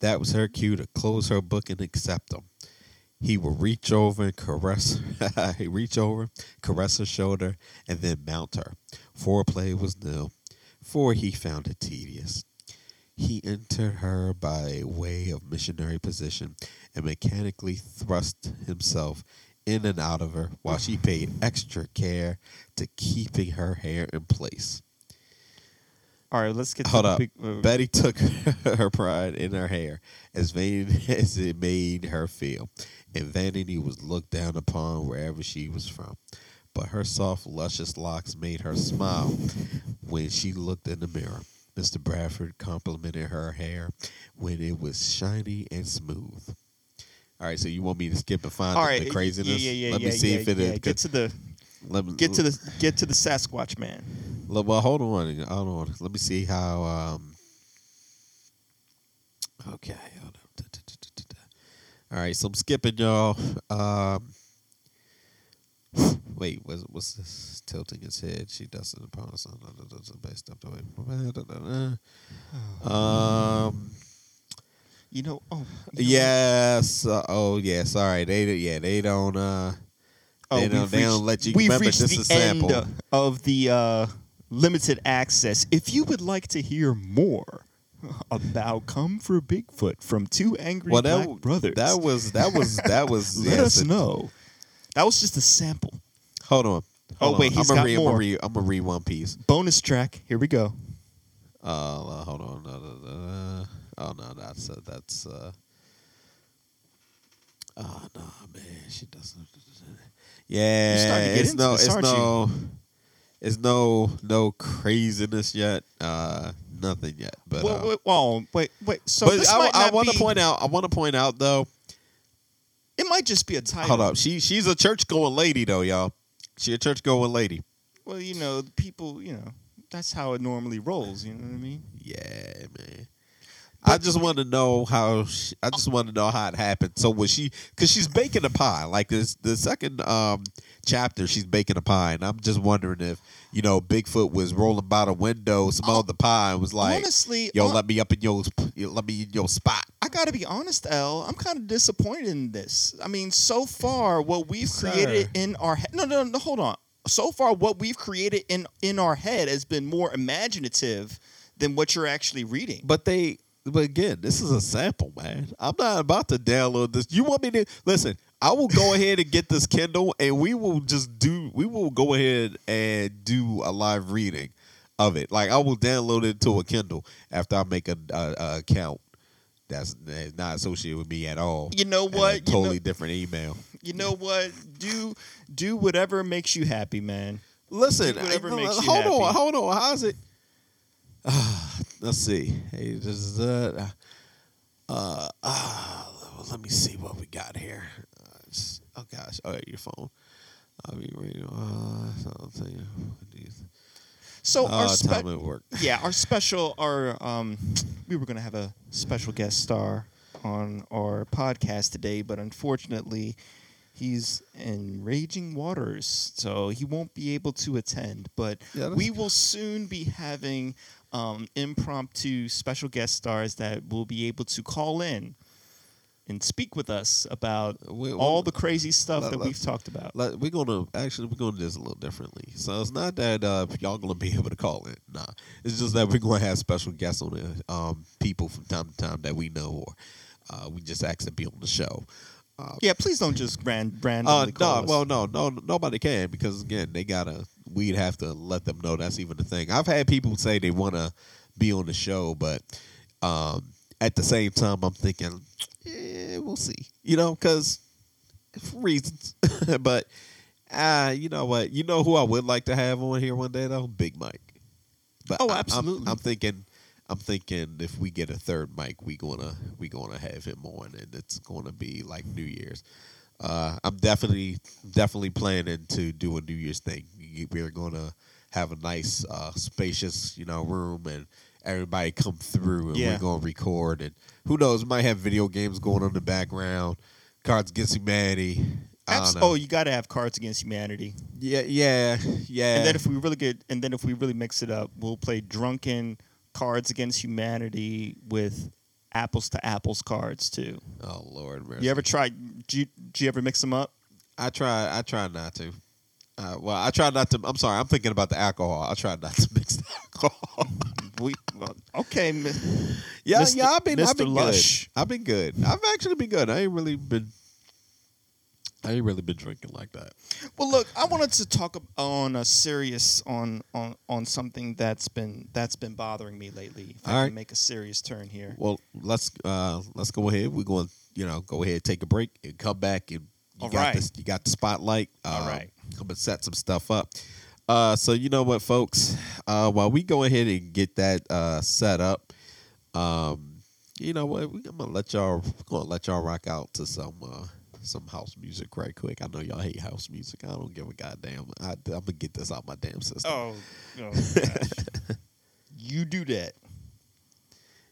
that was her cue to close her book and accept him. He would reach over and caress reach over, caress her shoulder, and then mount her. Foreplay was nil, for he found it tedious. He entered her by way of missionary position and mechanically thrust himself in and out of her while she paid extra care to keeping her hair in place. All right, let's get. Hold to up. Big, uh, Betty took her pride in her hair, as vain as it made her feel, and vanity was looked down upon wherever she was from. But her soft, luscious locks made her smile when she looked in the mirror. Mr. Bradford complimented her hair when it was shiny and smooth. All right, so you want me to skip and find All the- right, the craziness? Yeah, yeah, yeah. Let me yeah, see yeah, if it yeah. is. Get to the let get to the get to the Sasquatch man. Look, well, hold on, hold on. Let me see how. Um, okay. All right, so I'm skipping y'all. Um, wait, what's what's this? Tilting his head. She it upon us. Based up the way. Um. You know. Oh. you know Yes. Uh, oh, yeah. Sorry. They. Yeah. They don't. Uh. Oh, They don't- they don't let you- We've remember, reached this the sample. end of the uh, limited access. If you would like to hear more about "Come for Bigfoot" from two angry Well, black that brothers, that was that was that was. let yeah, us know. That was just a sample. Hold on. Oh, wait, on. he's I'm got read, more. I'm gonna read. I'm gonna read one piece. Bonus track. Here we go. Uh, uh, hold on. No, no, no. Oh no, that's uh, that's. Uh, oh no, man, she doesn't. Yeah, to get it's into no, this, it's aren't you? no, it's no, no craziness yet. Uh, nothing yet. But well, uh, wait, well, wait, wait. So but this I, I want to point out. I want to point out though. It might just be a title. Hold up, she she's a church going lady though, y'all. She a church going lady. Well, you know, the people. You know, that's how it normally rolls. You know what I mean? Yeah, man. I just want to know how. She, I just want to know how it happened. So was she? Because she's baking a pie. Like this, the second um chapter, she's baking a pie, and I'm just wondering if you know Bigfoot was rolling by the window, smelled the pie, and was like, Honestly, "Yo, hon- let me up in your, let me in your spot." I got to be honest, L. I'm kind of disappointed in this. I mean, so far what we've Sir. created in our head. No, no, no. Hold on. So far, what we've created in in our head has been more imaginative than what you're actually reading. But they, but again, this is a sample, man. I'm not about to download this. You want me to listen? I will go ahead and get this Kindle, and we will just do. We will go ahead and do a live reading of it. Like I will download it to a Kindle after I make a, a, a account. That's, that's not associated with me at all. You know what? You know- totally different email. you know what? Do do whatever makes you happy, man. Listen, whatever I- makes you hold on, hold on. How's it? Let's see. Hey, this is uh, uh, uh, let me see what we got here. Uh, oh gosh, oh your phone. I'll be reading. Uh, I'll tell you. what these- So our Oh, spe- time at work. yeah, our special, our um, we were gonna have a special guest star on our podcast today, but unfortunately, he's in raging waters, so he won't be able to attend. But Yeah, we will soon be having um, impromptu special guest stars that will be able to call in and speak with us about We- all the crazy stuff let- that we've talked about. Like, we're gonna actually we're gonna do this a little differently. So it's not that uh, y'all gonna be able to call in. Nah, it's just that we're gonna have special guests on it, um, people from time to time that we know or uh, we just ask to be on the show. Uh, yeah, please don't just brand uh, no, well, no, no, nobody can because again, they gotta. We'd have to let them know that's even the thing. I've had people say they want to be on the show, but um, at the same time, I'm thinking, yeah, we'll see. You know, because reasons. but uh, you know what? You know who I would like to have on here one day though? Big Mike. But Oh, I- absolutely. I'm, thinking. I'm thinking if we get a third mic, we gonna we gonna have him on, and it's gonna be like New Year's. Uh, I'm definitely definitely planning to do a New Year's thing. We- We're gonna have a nice, uh, spacious, you know, room, and everybody come through, and Yeah. we're gonna record. And who knows? Might have video games going on in the background. Cards Against Humanity. Abs- oh, you got to have Cards Against Humanity. yeah, yeah, yeah. And then if we really get, and then if we really mix it up, we'll play drunken Cards Against Humanity with apples to apples cards too. oh Lord, mercy. You ever try? Do you, do you ever mix them up? I try. I try not to. Uh, well, I try not to. I'm sorry. I'm thinking about the alcohol. I try not to mix the alcohol. We well, okay. mi- yeah, Mr. yeah. I've been. I've been Lush. good. I've been good. I've actually been good. I ain't really been. I ain't really been drinking like that. Well, look, I wanted to talk on a serious on on on something that's been that's been bothering me lately. If I All can right. make a serious turn here. Well, let's uh let's go ahead. We're going. You know, go ahead, take a break, and come back. And you All got right. this. You got the spotlight. All Uh, right. Come and set some stuff up. Uh, so you know what, folks? Uh, while we go ahead and get that uh set up, um, you know what? We, I'm gonna let y'all. We're gonna let y'all rock out to some uh some house music right quick. I know y'all hate house music. I don't give a goddamn. I, I'm gonna get this out my damn system. Oh, oh gosh. you do that.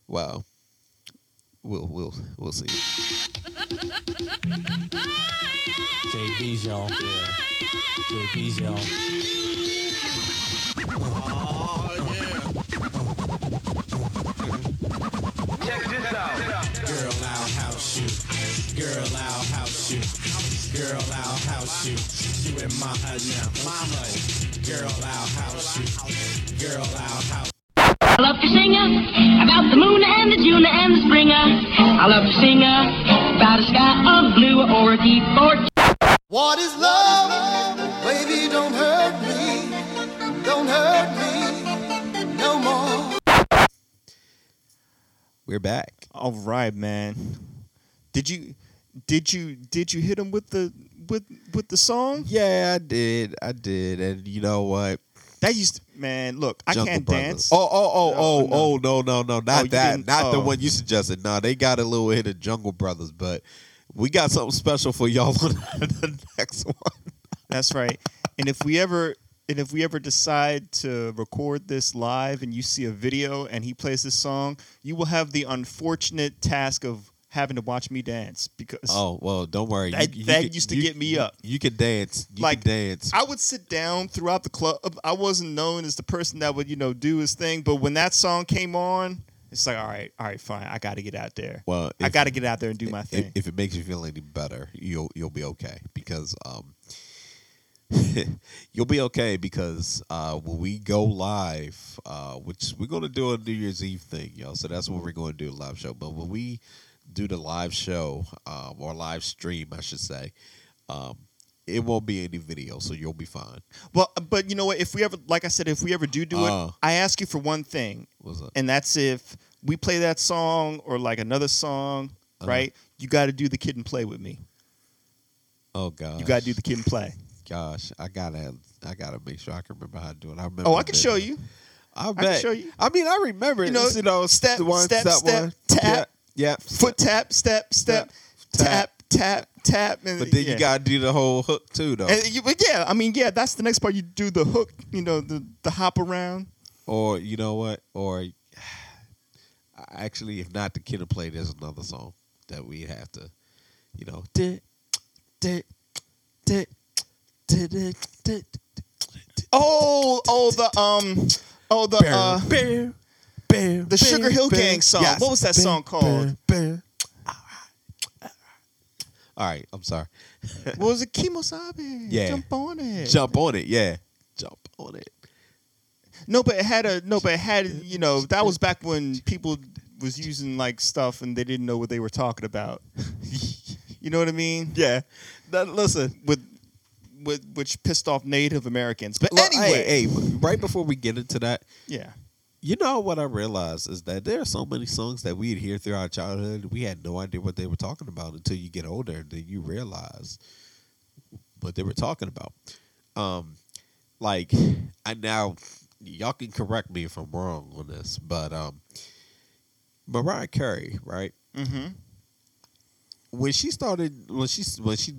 Well, we'll we'll we'll see. JB's y'all. Yeah. JB's y'all. Girl, I'll house you. Girl, I'll house you. Girl, I'll house you. You in my HUD now. My HUD. Girl, I'll house you. Girl, I'll house I love to sing about the moon and the June and the spring. uh. I love to sing about a sky of blue or a deep or What is love? Baby, don't hurt me. Don't hurt me no more. We're back. All right, man. Did you did you did you hit him with the with with the song? Yeah, I did. I did. And you know what? That used to, man. Look, I can't Brothers. dance. Oh, oh, oh, oh, no. oh, no, no, no, Oh, not you that, not the oh. one you suggested. No, they got a little hit of Jungle Brothers, but we got something special for y'all on the next one. That's right. And if we ever and if we ever decide to record this live and you see a video and he plays this song, you will have the unfortunate task of having to watch me dance because Oh well, don't worry. That- that used to get me up. You could dance. You like can dance. I would sit down throughout the club. I wasn't known as the person that would, you know, do his thing, but when that song came on, It's like, all right, all right, fine. I got to get out there. Well, I got to get out there and do my if, thing. if it makes you feel any better, you'll you'll be okay because um you'll be okay because uh when we go live, uh which we're gonna do a New Year's Eve thing, y'all. So that's what we're gonna do a live show. But when we do the live show, um, or live stream, I should say, um, it won't be any video, so you'll be fine. well, but you know what? If we ever, like I said, if we ever do do Uh. it, I ask you for one thing, What's up? and that's if we play that song or like another song, Uh-huh. right? You got to do the Kid 'n Play with me. Oh god. You got to do the Kid 'n Play. gosh, I gotta I gotta make sure I can remember how to do it. I remember Oh, I can show you. I can bet. show you. I mean, I remember. You You know, know, you know, step, step, step, one. tap, Yeah. Foot tap, step, step, Tap, tap, tap. And, But then yeah. you gotta do the whole hook too, though. And you, but yeah, I mean, yeah, that's the next part. You do the hook, you know, the the hop around. or you know what? Or actually, if not the kid to play, there's another song that we have to, you know. Did, did, did, did, did, did, Oh, oh, the um, oh the uh, bear, bear, the Sugarhill Gang song. What was that song called? All right, I'm sorry. What was it? Kemosabe. Yeah. Jump on it. Jump on it, yeah. Jump on it. No, but it had a no, but it had you know that was back when people was using like stuff and they didn't know what they were talking about. you know what I mean? Yeah. That, listen, With with which pissed off Native Americans. But anyway, hey, hey, right before we get into that, yeah. You know what I realized is that there are so many songs that we'd hear through our childhood. We had no idea what they were talking about until you get older. Then you realize what they were talking about. Um, like I now, y'all can correct me if I'm wrong on this, but um, Mariah Carey, right? Mm-hmm. when she started when she when she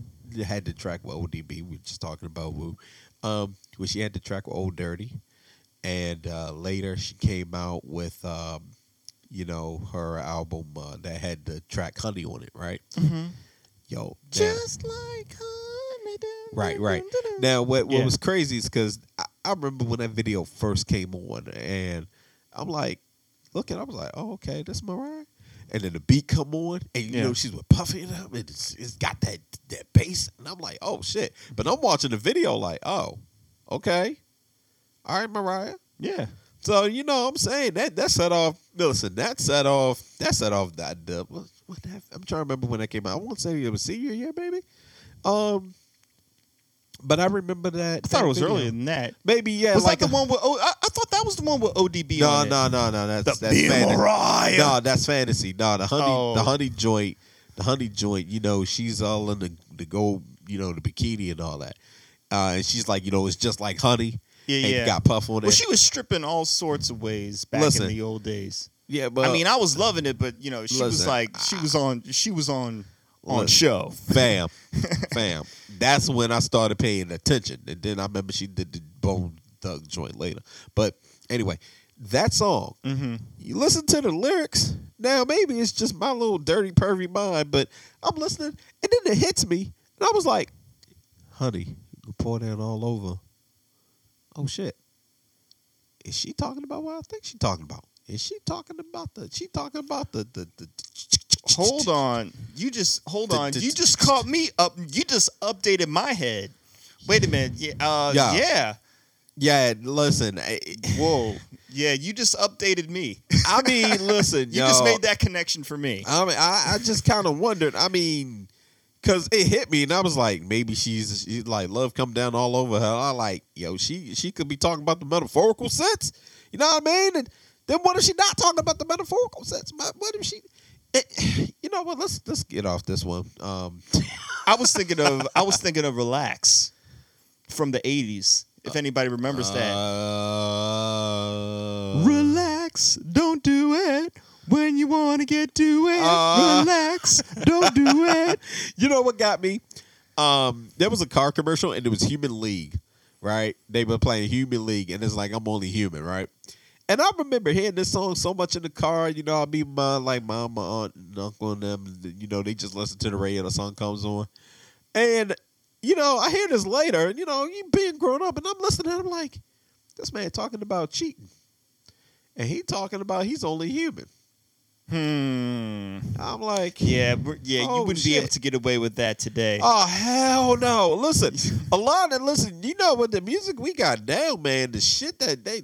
had the track with ODB, we were just talking about Woo. Um, when she had the track with Old Dirty, and uh, later she came out with um, you know her album uh, that had the track Honey on it, right? Mm-hmm. Yo, now- Just like honey. dun, Right, right. dun, dun, dun. Now, what what Yeah. was crazy is because I, I remember when that video first came on, and I'm like, looking, I was like, oh, okay, this Mariah. And then the beat come on, and you Yeah. know she's with Puffy and them, and it's, it's got that that bass, and I'm like, oh shit. But I'm watching the video like, oh, okay, all right, Mariah. Yeah. So you know, what I'm saying that that set off. Listen, that set off. That set off that. The, what, that, I'm trying to remember when that came out. I won't say it was senior year, maybe. Um, but I remember that. I thought that it was video. earlier than that. Maybe yeah. was like that the a- one with? Oh, I, I thought that was the one with ODB. No, on it. no, no, no. That's The that's fantasy. Mariah. No, that's fantasy. No, the honey, Oh. the honey joint, the honey joint. You know, she's all in the the gold, you know, the bikini and all that. Uh, and she's like, you know, it's just like honey. Yeah, yeah. Got puff on it. Well, she was stripping all sorts of ways back Listen. in the old days. yeah, but I mean, I was loving it, but you know, she was like, she was on, she was on, on Listen. show. fam, fam. That's when I started paying attention, and then I remember she did the Bone Thug joint later. But anyway, that song, Mm-hmm. you listen to the lyrics. Now maybe it's just my little dirty pervy mind, but I'm listening, and then it hits me, and I was like, "Honey, you can pour that all over." Oh shit! Is she talking about what I think she talking about? Is she talking about the? She talking about the the the? Hold on, you just hold on. You just caught me up. You just updated my head. Wait a minute. Yeah. Uh, Yeah. yeah. Yeah, listen. I- Whoa. Yeah. You just updated me. I mean, listen, You just made that connection for me. I mean, I, I just kind of wondered. I mean, because it hit me, and I was like, maybe she's, she's like love come down all over her. I like, yo, she she could be talking about the metaphorical sense. You know what I mean? And then what if she not talking about the metaphorical sense? What if she? it- you know what? Let's let's get off this one. Um, I was thinking of I was thinking of Relax from the 80s. If anybody remembers that. uh, Relax, don't do it when you want to get to it. Uh. Relax, don't do it. you know what got me? Um, there was a car commercial and it was Human League, right? They were playing Human League, and it's like I'm only human, right? And I remember hearing this song so much in the car. You know, I'll be my like mom, my aunt, and uncle, and them. You know, they just listen to the radio. The song comes on, and you know, I hear this later. And you know, you being grown up, and I'm listening. I'm like, this man talking about cheating, and he talking about he's only human. Hmm. I'm like, Yeah, yeah. Oh, you wouldn't be able to get away with that today. Oh hell no! Listen, a lot of listen. You know what the music we got now, man. The shit that they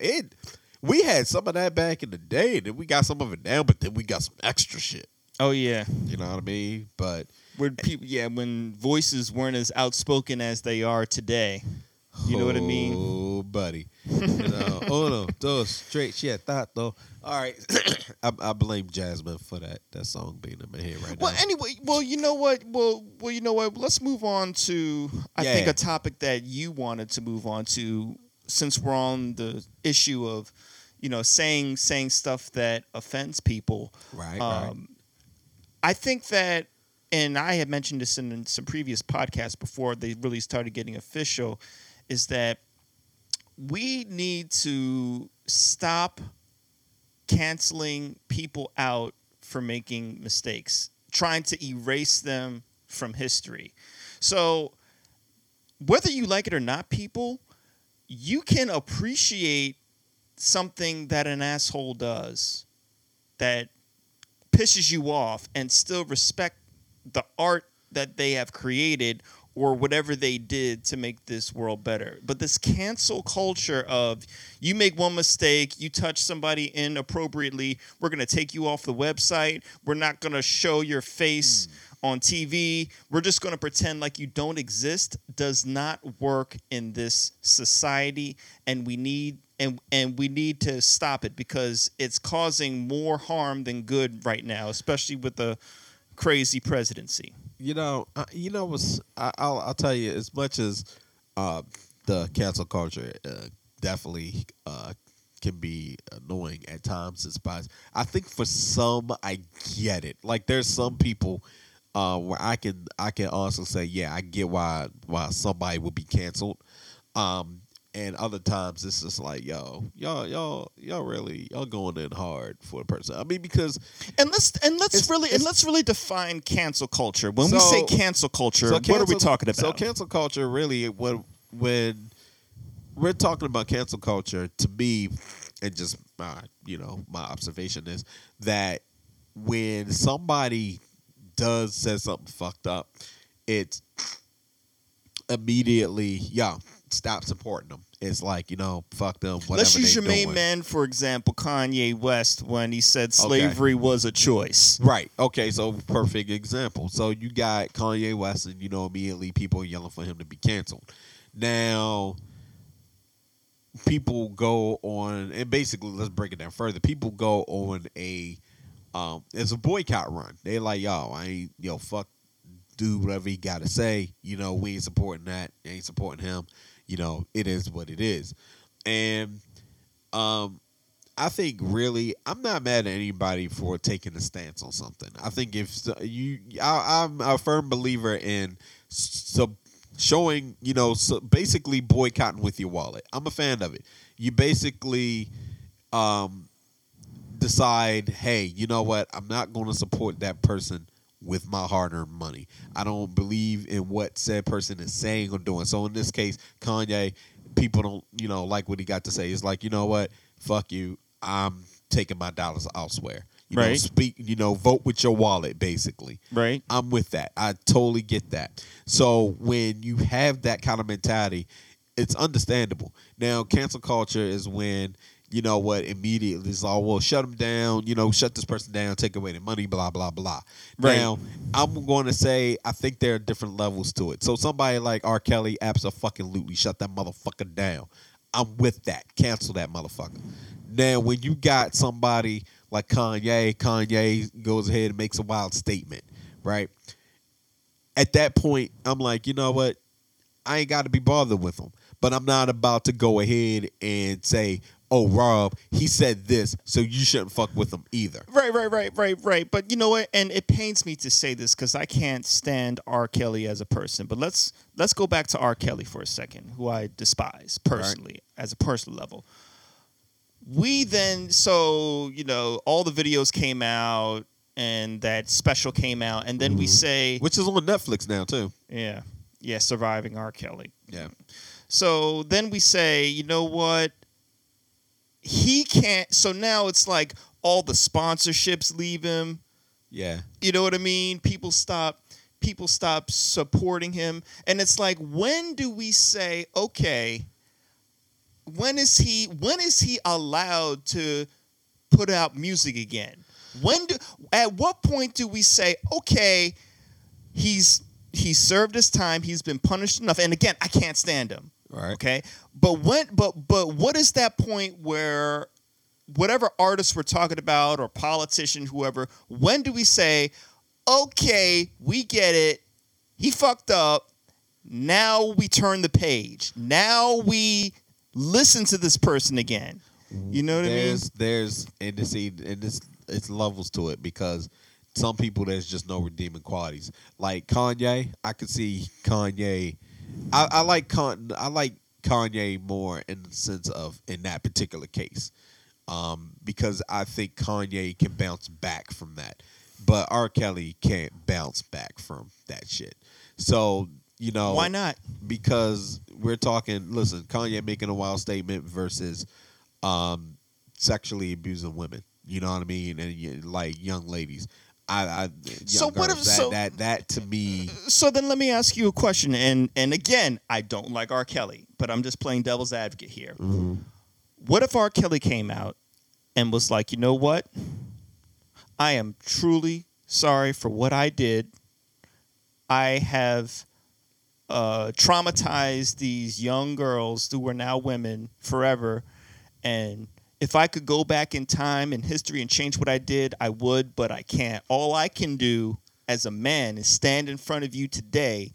it. We had some of that back in the day, and then we got some of it now. But then we got some extra shit. oh yeah. You know what I mean? But When people, yeah, when voices weren't as outspoken as they are today. You know what I mean? Oh, buddy. You know, uno, dos, straight shit, that though. All right, I, I blame Jasmine for that that song being in my head right Well, now. Well, anyway, well, you know what? Well, well, you know what? Let's move on to I think a topic that you wanted to move on to since we're on the issue of, you know, saying saying stuff that offends people. Right, right. Um, I think that, and I had mentioned this in some previous podcasts before they really started getting official, is that we need to stop canceling people out for making mistakes, trying to erase them from history. So, whether you like it or not, people, you can appreciate something that an asshole does that pisses you off and still respect the art that they have created or whatever they did to make this world better. But this cancel culture of you make one mistake, you touch somebody inappropriately, we're going to take you off the website, we're not going to show your face hmm. on TV, we're just going to pretend like you don't exist does not work in this society and we need and and we need to stop it because it's causing more harm than good right now, especially with the crazy presidency. You know, uh, you know what's I, I'll I'll tell you as much as uh, the cancel culture uh, definitely uh, can be annoying at times. It's biased. I think for some, I get it. Like there's some people uh, where I can I can also say, yeah, I get why why somebody would be canceled. Um, and other times it's just like, yo, y'all, y'all, y'all really, y'all going in hard for the person. I mean, because And let's and let's It's- really and let's really define cancel culture. When we say cancel culture, So what are we talking about? So cancel culture really when when we're talking about cancel culture to me and just my you know my observation is that when somebody does say something fucked up, it's immediately yeah stop supporting them. It's like you know fuck them. Whatever Let's use your main man, for example, Kanye West, when he said slavery was a choice. Right. Okay. So perfect example. So you got Kanye West, and you know immediately people are yelling for him to be canceled. Now, people go on, and basically, let's break it down further. People go on a, um, it's a boycott run. They're like, yo, I ain't, yo, fuck, do whatever he got to say. You know, we ain't supporting that. Ain't supporting him. You know, it is what it is, and um, I think really, I'm not mad at anybody for taking a stance on something. I think if you, I, I'm a firm believer in so showing, you know, basically boycotting with your wallet. I'm a fan of it. You basically um, decide, hey, you know what? I'm not going to support that person with my hard-earned money. I don't believe in what said person is saying or doing. So in this case, Kanye, people don't, you know, like what he got to say. It's like, you know what? Fuck you. I'm taking my dollars elsewhere. You know, Right. speak, you know, vote with your wallet basically. Right. I'm with that. I totally get that. So when you have that kind of mentality, it's understandable. Now, cancel culture is when you know what immediately it's all well, shut them down. You know, shut this person down, take away their money, blah blah blah. Right. Now, I'm going to say I think there are different levels to it. So somebody like R. Kelly, absolutely shut that motherfucker down. I'm with that. Cancel that motherfucker. Now, when you got somebody like Kanye, Kanye goes ahead and makes a wild statement, right? At that point, I'm like, you know what? I ain't got to be bothered with him. But I'm not about to go ahead and say, oh, Rob, he said this, so you shouldn't fuck with him either. Right, right, right, right, right. But you know what? And it pains me to say this because I can't stand R. Kelly as a person. But let's let's go back to R. Kelly for a second, who I despise personally as a personal level. We then so you know all the videos came out and that special came out, and then we mm-hmm. say, Which is on Netflix now, too. yeah, yeah, surviving R. Kelly. Yeah. So then we say, you know what? He can't. So now it's like all the sponsorships leave him. Yeah. You know what I mean? People stop people stop supporting him and it's like when do we say okay when is he when is he allowed to put out music again? When do at what point do we say okay he's he's served his time, he's been punished enough and again I can't stand him. Right. Okay? But when but but what is that point where whatever artist we're talking about or politician whoever when do we say okay we get it he fucked up now we turn the page now we listen to this person again you know what there's I mean? there's and this and this it's levels to it because some people there's just no redeeming qualities. Like Kanye, I could see Kanye. I, I like Con. I like Kanye more in the sense of in that particular case, um, because I think Kanye can bounce back from that, but R. Kelly can't bounce back from that shit. So you know Why not? Because we're talking. Listen, Kanye making a wild statement versus um, sexually abusing women. You know what I mean? And like young ladies. I, I So what if- that, so- that that to me so then let me ask you a question and and again i don't like r. Kelly but i'm just playing devil's advocate here. What if r. Kelly came out and was like you know what? I am truly sorry for what i did. I have uh, traumatized these young girls who are now women forever and if I could go back in time in history and change what I did, I would, but I can't. All I can do as a man is stand in front of you today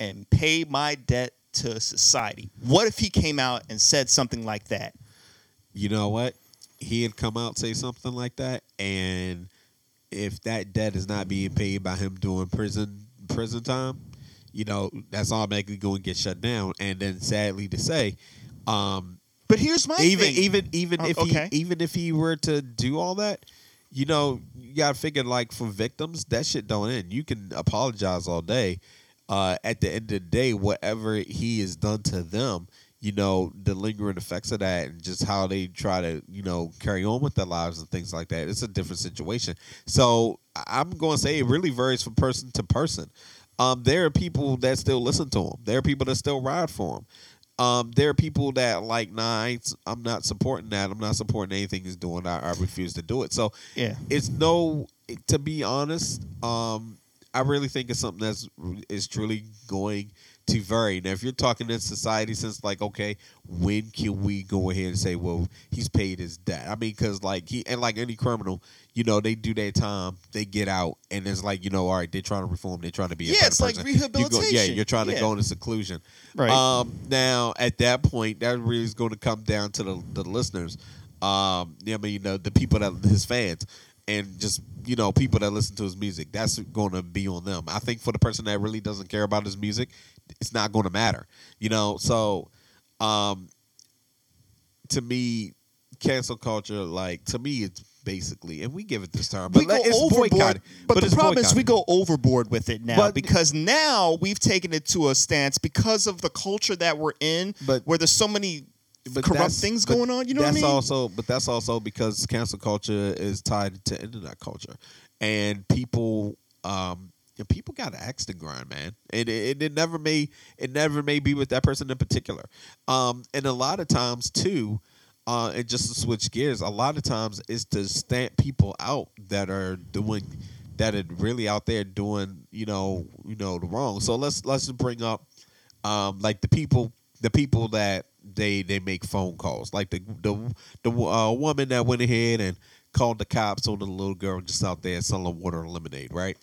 and pay my debt to society. What if he came out and said something like that? you know what? He had come out say something like that, and if that debt is not being paid by him doing prison prison time, you know that's automatically going to get shut down. And then, sadly to say, um, But here's my even thing. even even Oh, if okay. he even if he were to do all that, you know, you got to figure like for victims, that shit don't end. You can apologize all day. Uh, at the end of the day, whatever he has done to them, you know, the lingering effects of that and just how they try to, you know, carry on with their lives and things like that. It's a different situation. So I'm going to say it really varies from person to person. Um, there are people that still listen to him. There are people that still ride for him. Um, there are people that like, nah, I I'm not supporting that. I'm not supporting anything he's doing. I, I refuse to do it. So Yeah. it's no. To be honest, um, I really think it's something that's is truly going to vary. Now, if you're talking in society, since like, okay, when can we go ahead and say, well, he's paid his debt? I mean, because like he and like any criminal, you know, they do their time, they get out, and it's like, you know, all right, they're trying to reform, they're trying to be a Yeah, it's like rehabilitation. You go- yeah, you're trying to Yeah. go into seclusion. Right. Um, now, at that point, that really is going to come down to the, the listeners. Um, I mean, you know, the people that his fans, and just you know, people that listen to his music. That's going to be on them. I think for the person that really doesn't care about his music, it's not going to matter. You know, so um, to me, cancel culture, like to me, it's basically, and we give it this term, but we go it's overboard, boycotted. but, the problem is we go overboard with it now But- because now we've taken it to a stance because of the culture that we're in, But- where there's so many But corrupt that's- things going on. You know what I that's mean? also, but that's also because cancel culture is tied to internet culture, and people, um, and people got to axe the grind, man. And it, it never may, it never may be with that person in particular. Um, and a lot of times too, uh, and just to switch gears, a lot of times is to stamp people out that are doing that are really out there doing, you know, you know, the wrong. So let's let's just bring up um, like the people the people that they they make phone calls. Like the the the uh, woman that went ahead and called the cops on the little girl just out there selling water and lemonade right?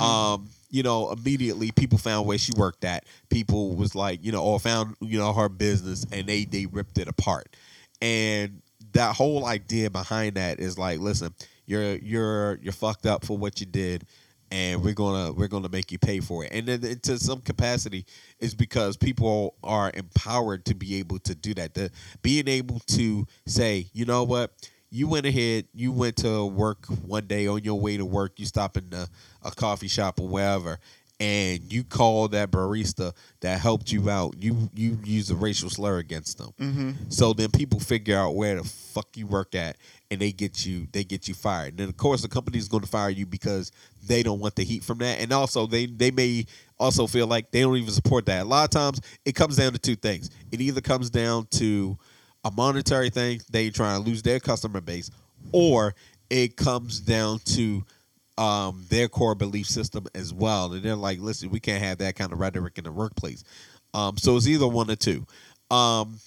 Um you know immediately people found where she worked at. People was like you know or found you know her business and they they ripped it apart. And that whole idea behind that is like listen you're you're you're fucked up for what you did and we're gonna we're gonna make you pay for it. And then to some capacity is because people are empowered to be able to do that. The being able to say you know what? You went ahead you went to work one day on your way to work you stop in a, a coffee shop or wherever and you call that barista that helped you out, you you use a racial slur against them. Mm-hmm. So then people figure out where the fuck you work at, and they get you they get you fired. And then of course the company is going to fire you because they don't want the heat from that, and also they they may also feel like they don't even support that. A lot of times it comes down to two things. It either comes down to a monetary thing, they trying to lose their customer base, or it comes down to um, their core belief system as well. And they're like, listen, we can't have that kind of rhetoric in the workplace. Um, so it's either one or two. Um,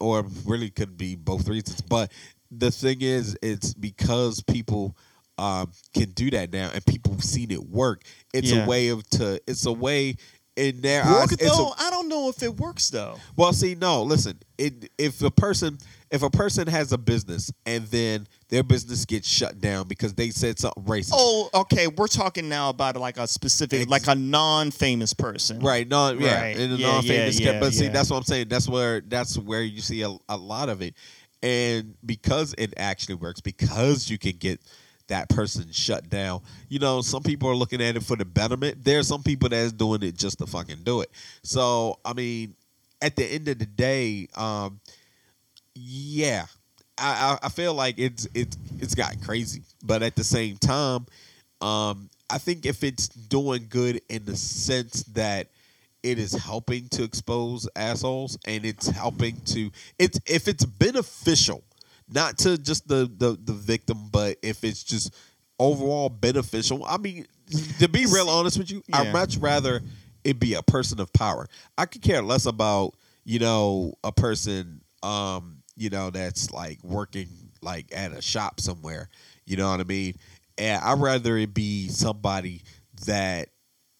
or really could be both reasons. But the thing is, it's because people um, can do that now, and people have seen it work. It's Yeah. a way of to. It's a way in their Work eyes. Though? I don't know if it works though. well, see, no, listen. It, if a person if a person has a business and then their business gets shut down because they said something racist, Oh, okay. We're talking now about like a specific, Ex- like a non-famous person. Right. No. Yeah. Right. In a Yeah, non-famous yeah, cap- but see, that's what I'm saying. That's where that's where you see a, a lot of it, and because it actually works, because you can get that person shut down. You know, some people are looking at it for the betterment. There's some people that's doing it just to fucking do it. So I mean, at the end of the day, um, yeah, I, I I feel like it's it's it's got crazy, but at the same time, um, I think if it's doing good in the sense that it is helping to expose assholes and it's helping to it's if it's beneficial, not to just the the the victim, but if it's just overall beneficial. I mean, to be real honest with you, Yeah. I'd much rather it be a person of power. I could care less about you know a person um you know that's like working like at a shop somewhere. You know what I mean? And I'd rather it be somebody that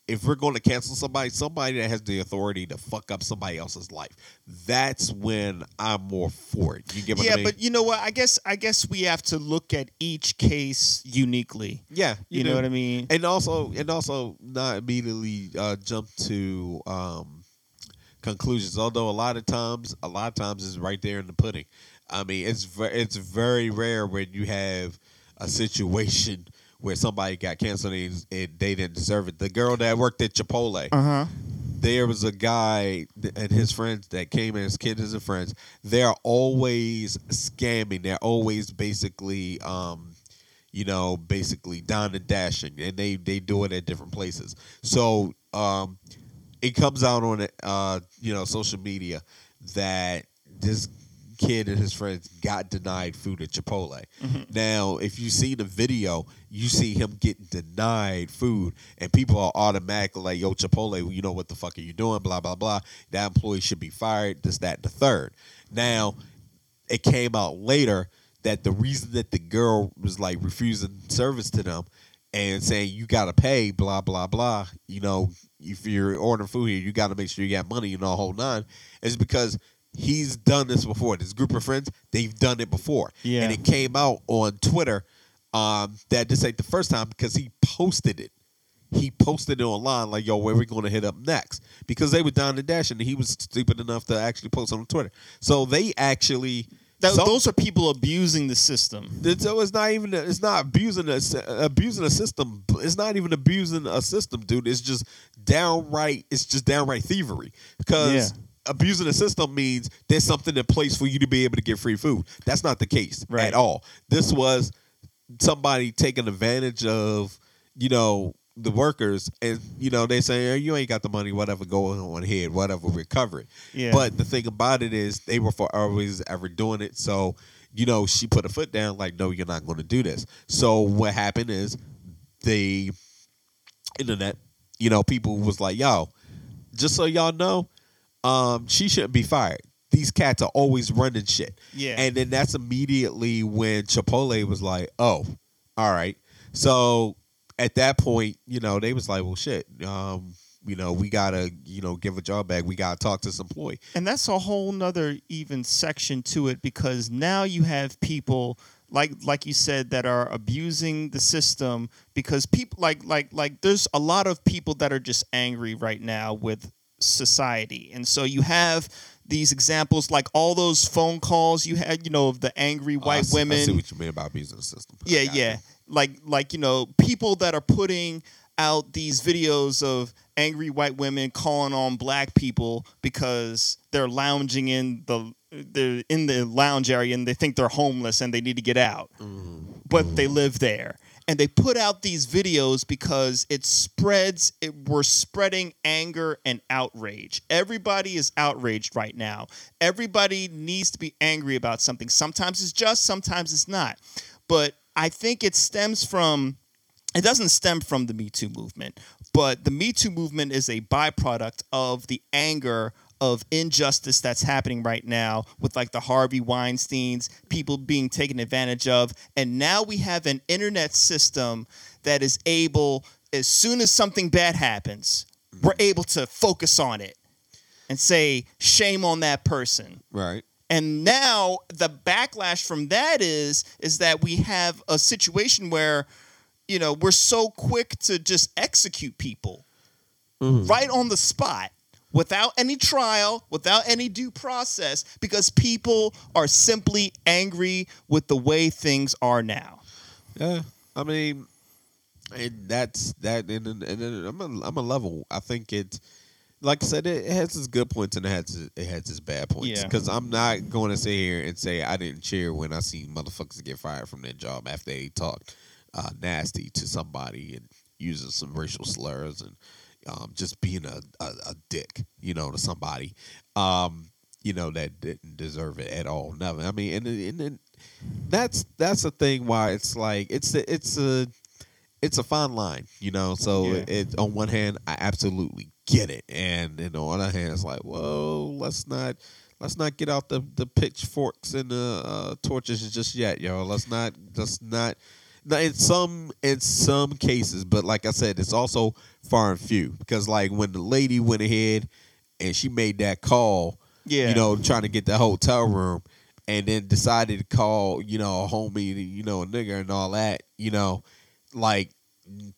if we're going to cancel somebody, somebody that has the authority to fuck up somebody else's life. That's when I'm more for it. You get what yeah, I mean? but you know what? I guess I guess we have to look at each case uniquely. yeah, You, know do. what I mean? and also and also not immediately uh, jump to um, conclusions. Although a lot of times, a lot of times it's right there in the pudding. I mean, it's it's very rare when you have a situation where somebody got canceled and and they didn't deserve it. The girl that worked at Chipotle, Uh huh. there was a guy and his friends that came in, his kids and friends. They're always scamming. They're always basically, um, you know, basically down and dashing, and they they do it at different places. So um, it comes out on uh, you know social media that this kid and his friends got denied food at Chipotle. Now, if you see the video, you see him getting denied food, and people are automatically like, "Yo, Chipotle, you know what the fuck are you doing?" Blah blah blah. That employee should be fired. This, that, and the third. Now, it came out later that the reason that the girl was like refusing service to them and saying you gotta pay, blah blah blah. You know, if you're ordering food here, you gotta make sure you got money you know whole nine, is because he's done this before. This group of friends, they've done it before, Yeah. and it came out on Twitter um, that this ain't the first time because he posted it. He posted it online like, "Yo, where we going to hit up next?" Because they were down and dashing, and he was stupid enough to actually post on Twitter. So they actually Th- some- those are people abusing the system. so it's not even it's not abusing a abusing a system. It's not even abusing a system, dude. It's just downright. It's just downright thievery because. Yeah. Abusing a system means there's something in place for you to be able to get free food. That's not the case Right. at all. This was somebody taking advantage of, you know, the workers, and you know they say, "Oh, "You ain't got the money, whatever. Go on ahead, whatever. Recover it." Yeah. But the thing about it is, they were for always ever doing it. So, you know, she put a foot down, like, "No, you're not going to do this." So what happened is, the internet, you know, people was like, "Yo, just so y'all know, um, she shouldn't be fired." These cats are always running shit. Yeah. And then that's immediately when Chipotle was like, oh, all right. So at that point, you know, they was like, well, shit, um, you know, we gotta, you know, give a job back. We gotta talk to this employee. And that's a whole nother even section to it because now you have people like like you said that are abusing the system because people like like like there's a lot of people that are just angry right now with society. And so you have these examples like all those phone calls you had, you know, of the angry Oh, I white see- women. I see what you mean about abusing the system. Yeah, yeah. Like like you know, people that are putting out these videos of angry white women calling on black people because they're lounging in the they're in the lounge area and they think they're homeless and they need to get out. Mm-hmm. But they live there. And they put out these videos because it spreads it, we're spreading anger and outrage. Everybody is outraged right now. Everybody needs to be angry about something. Sometimes it's just, sometimes it's not. But I think it stems from it doesn't stem from the Me Too movement, but the Me Too movement is a byproduct of the anger of injustice that's happening right now with like the Harvey Weinsteins, people being taken advantage of. And now we have an internet system that is able, as soon as something bad happens, we're able to focus on it and say, shame on that person. Right. And now the backlash from that is is that we have a situation where you know we're so quick to just execute people mm. right on the spot without any trial, without any due process because people are simply angry with the way things are now. Yeah, I mean, and that's that. And, and, and I'm a, I'm a level. I think it, like I said, it, has its good points and it has its- it has its bad points. Yeah. Because I'm not going to sit here and say I didn't cheer when I see motherfuckers get fired from their job after they talked uh, nasty to somebody and using some racial slurs and um, just being a, a, a dick, you know, to somebody. Um, you know that didn't deserve it at all. Never. I mean, and and, and that's that's the thing why it's like it's a, it's a it's a fine line, you know. So Yeah. it on one hand, I absolutely get it, and then on the other hand, it's like, whoa, let's not let's not get out the the pitchforks and the uh, torches just yet, yo. Let's not let's not. Now, in some in some cases, but like I said, it's also far and few because like when the lady went ahead and she made that call, Yeah. you know, trying to get the hotel room, and then decided to call, you know, a homie, you know, a nigger and all that, you know, like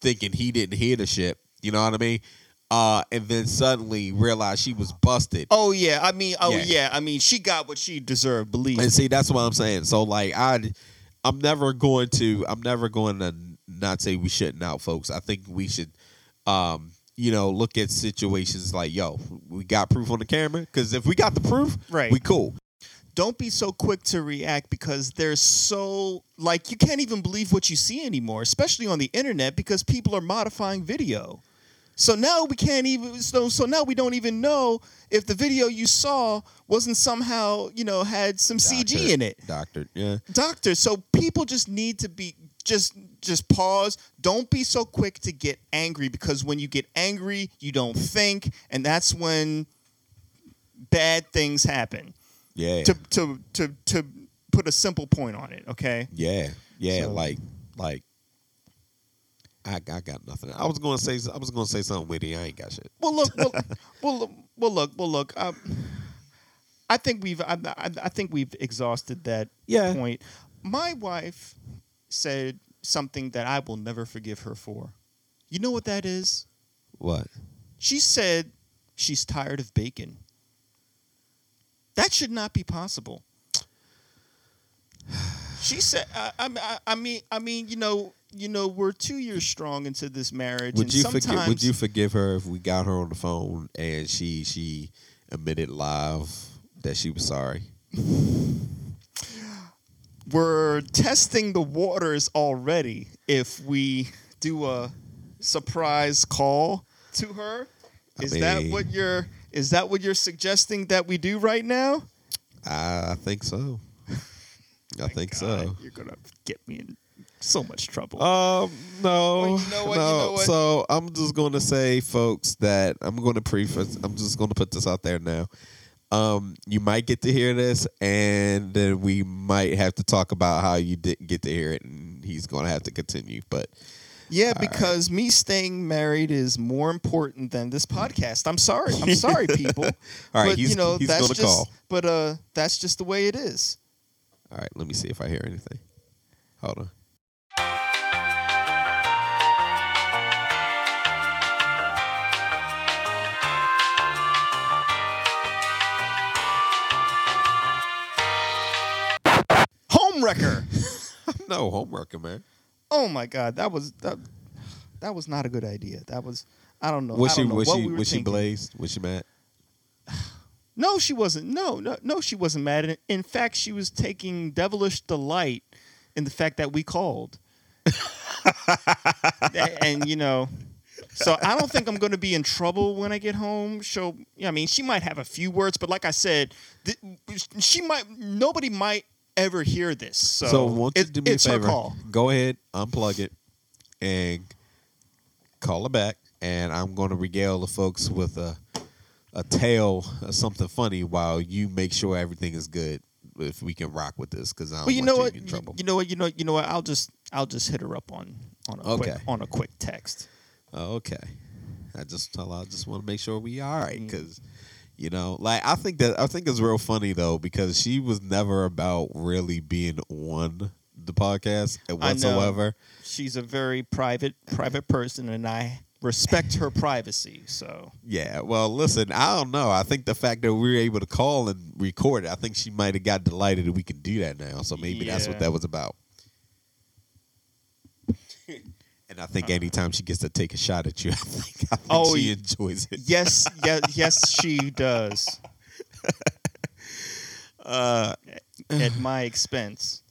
thinking he didn't hear the shit, you know what I mean? Uh, and then suddenly realized she was busted. Oh yeah, I mean, oh Yeah. yeah, I mean, she got what she deserved. Believe And see, that's what I'm saying. So like I I'm never going to I'm never going to not say we shouldn't out folks. I think we should um you know look at situations like yo, we got proof on the camera cuz if we got the proof, Right. we cool. don't be so quick to react because there's so like you can't even believe what you see anymore, especially on the internet because people are modifying video. So now we can't even so so now we don't even know if the video you saw wasn't somehow, you know, had some CG in it. Doctor, yeah. Doctor, so people just need to be just just pause. Don't be so quick to get angry because when you get angry, you don't think and that's when bad things happen Yeah. to to to to put a simple point on it. Okay. Yeah, yeah, So- like like I, I got nothing. I was gonna say I was gonna say something witty. I ain't got shit. Well, look. Well, well, look- well, look. Well, look. Um, I think we've. I, I, I think we've exhausted that Yeah. point. My wife said something that I will never forgive her for. You know what that is? What? She said she's tired of bacon. That should not be possible. She said, I, I, I- mean, I mean, you know, you know, we're two years strong into this marriage, Would and you forgive? Would you forgive her if we got her on the phone and she she admitted live that she was sorry? we're testing the waters already. If we do a surprise call to her, I is that what you're? Is that what you're suggesting that we do right now? I think so. I think so. You're gonna get me in so much trouble. Um, no, Well, you know what, you no. know what? So I'm just going to say, folks, that I'm going to preface. I'm just going to put this out there now. Um, you might get to hear this, and then we might have to talk about how you didn't get to hear it, and he's going to have to continue. But yeah, because me staying married is more important than this podcast. I'm sorry. I'm sorry, people. All right, but, he's- you know he's that's just. call. But uh, that's just the way it is. All right, let me see if I hear anything. Hold on. Home wrecker. No homework, man. Oh my God, that was that. that was not a good idea. That was I don't know. Was I she don't know was what she we were was she thinking. blazed? Was she mad? No, she wasn't. No, no, no, she wasn't mad. In- fact, she was taking devilish delight in the fact that we called. And you know, so I don't think I'm going to be in trouble when I get home. So, yeah, I mean, she might have a few words, but like I said, th- she might. Nobody might ever hear this. So, So, won't you it- do me a favor? call. Go ahead, unplug it, and call her back. And I'm going to regale the folks with a a tale of something funny while you make sure everything is good. If we can rock with this, because I don't Well, you know what? trouble. You know what? You know. You know what? I'll just. I'll just hit her up on on a quick on a quick text. Okay. I just tell I just want to make sure we all right Mm. because you know, like I think that I think it's real funny though because she was never about really being on the podcast whatsoever. She's a very private private person, and I respect her privacy. So Yeah. Well, listen, I don't know. I think the fact that we were able to call and record it, I think she might have got delighted that we can do that now. So maybe that's what that was about. and I think anytime she gets to take a shot at you, I think, I think Oh, she enjoys it. yes, yes, yes, she does. Uh, at my expense.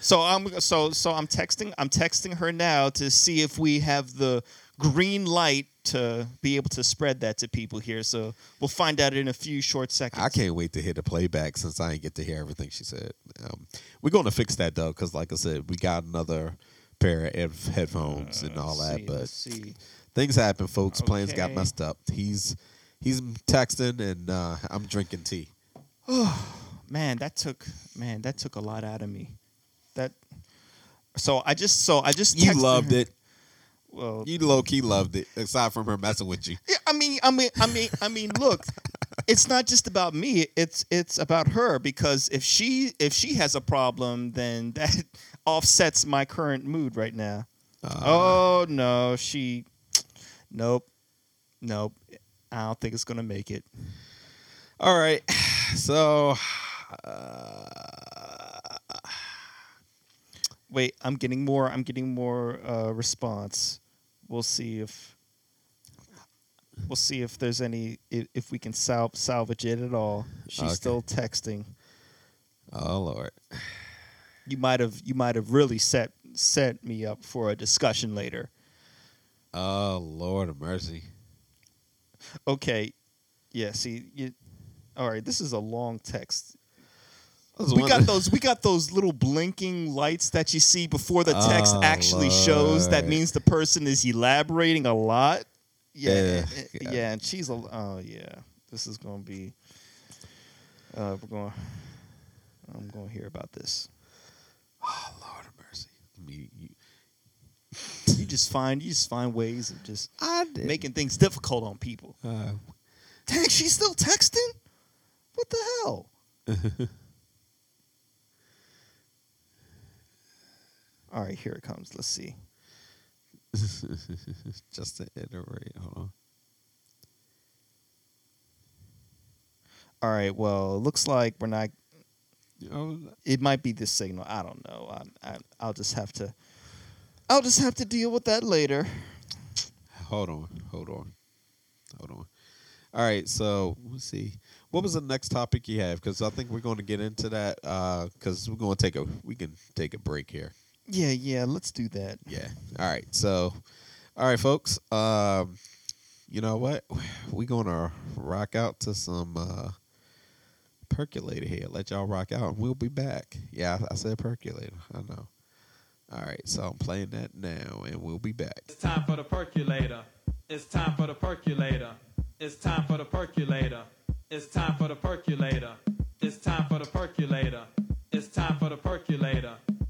So I'm so so I'm texting I'm texting her now to see if we have the green light to be able to spread that to people here. So we'll find out in a few short seconds. I can't wait to hear the playback since I ain't get to hear everything she said. Um, we're going to fix that though, because like I said, we got another pair of headphones and all that. see, but let's see. things happen, folks. Plans got messed up. He's he's texting and uh, I'm drinking tea. Oh man, that took man, that took a lot out of me. That so I just so I just You loved her- it. Well, You low key loved it. Aside from her messing with you. Yeah, I mean, I mean, I mean, I mean, look, it's not just about me. It's it's about her because if she if she has a problem, then that offsets my current mood right now. oh no, she, nope, nope. I don't think it's gonna make it. All right. So Wait, I'm getting more. I'm getting more uh, response. We'll see if we'll see if there's any if, if we can sal- salvage it at all. She's Okay. still texting. Oh Lord. you might have you might have really set set me up for a discussion later. Oh Lord of mercy. Okay, yeah. See, you, all right. This is a long text. We got those. We got those little blinking lights that you see before the text Oh, actually shows. That means the person is elaborating a lot. Yeah, Yeah, yeah. yeah. and she's a. Oh yeah, this is gonna be. Uh, we're going. I'm going to hear about this. Oh Lord of mercy. You, you, You just find you just find ways of just making things difficult on people. uh, Dang, she's still texting? What the hell? All right, here it comes. Let's see. just to iterate. Hold on. All right, well, it looks like we're not. Oh, It might be this signal. I don't know. I, I, I'll just have to. I'll just have to deal with that later. hold on. Hold on. Hold on. All right. So let's see. What was the next topic you have? Because I think we're going to get into that. Uh, because we're going to take a. We can take a break here. Yeah, yeah. Let's do that. Yeah. All right. So, all right, folks. Um, you know what? We're gonna rock out to some uh, percolator here. Let y'all rock out, and we'll be back. Yeah, I, I said percolator. I know. All right. So I'm playing that now, and we'll be back. It's time for the percolator. It's time for the percolator. It's time for the percolator. It's time for the percolator. It's time for the percolator. It's time for the percolator.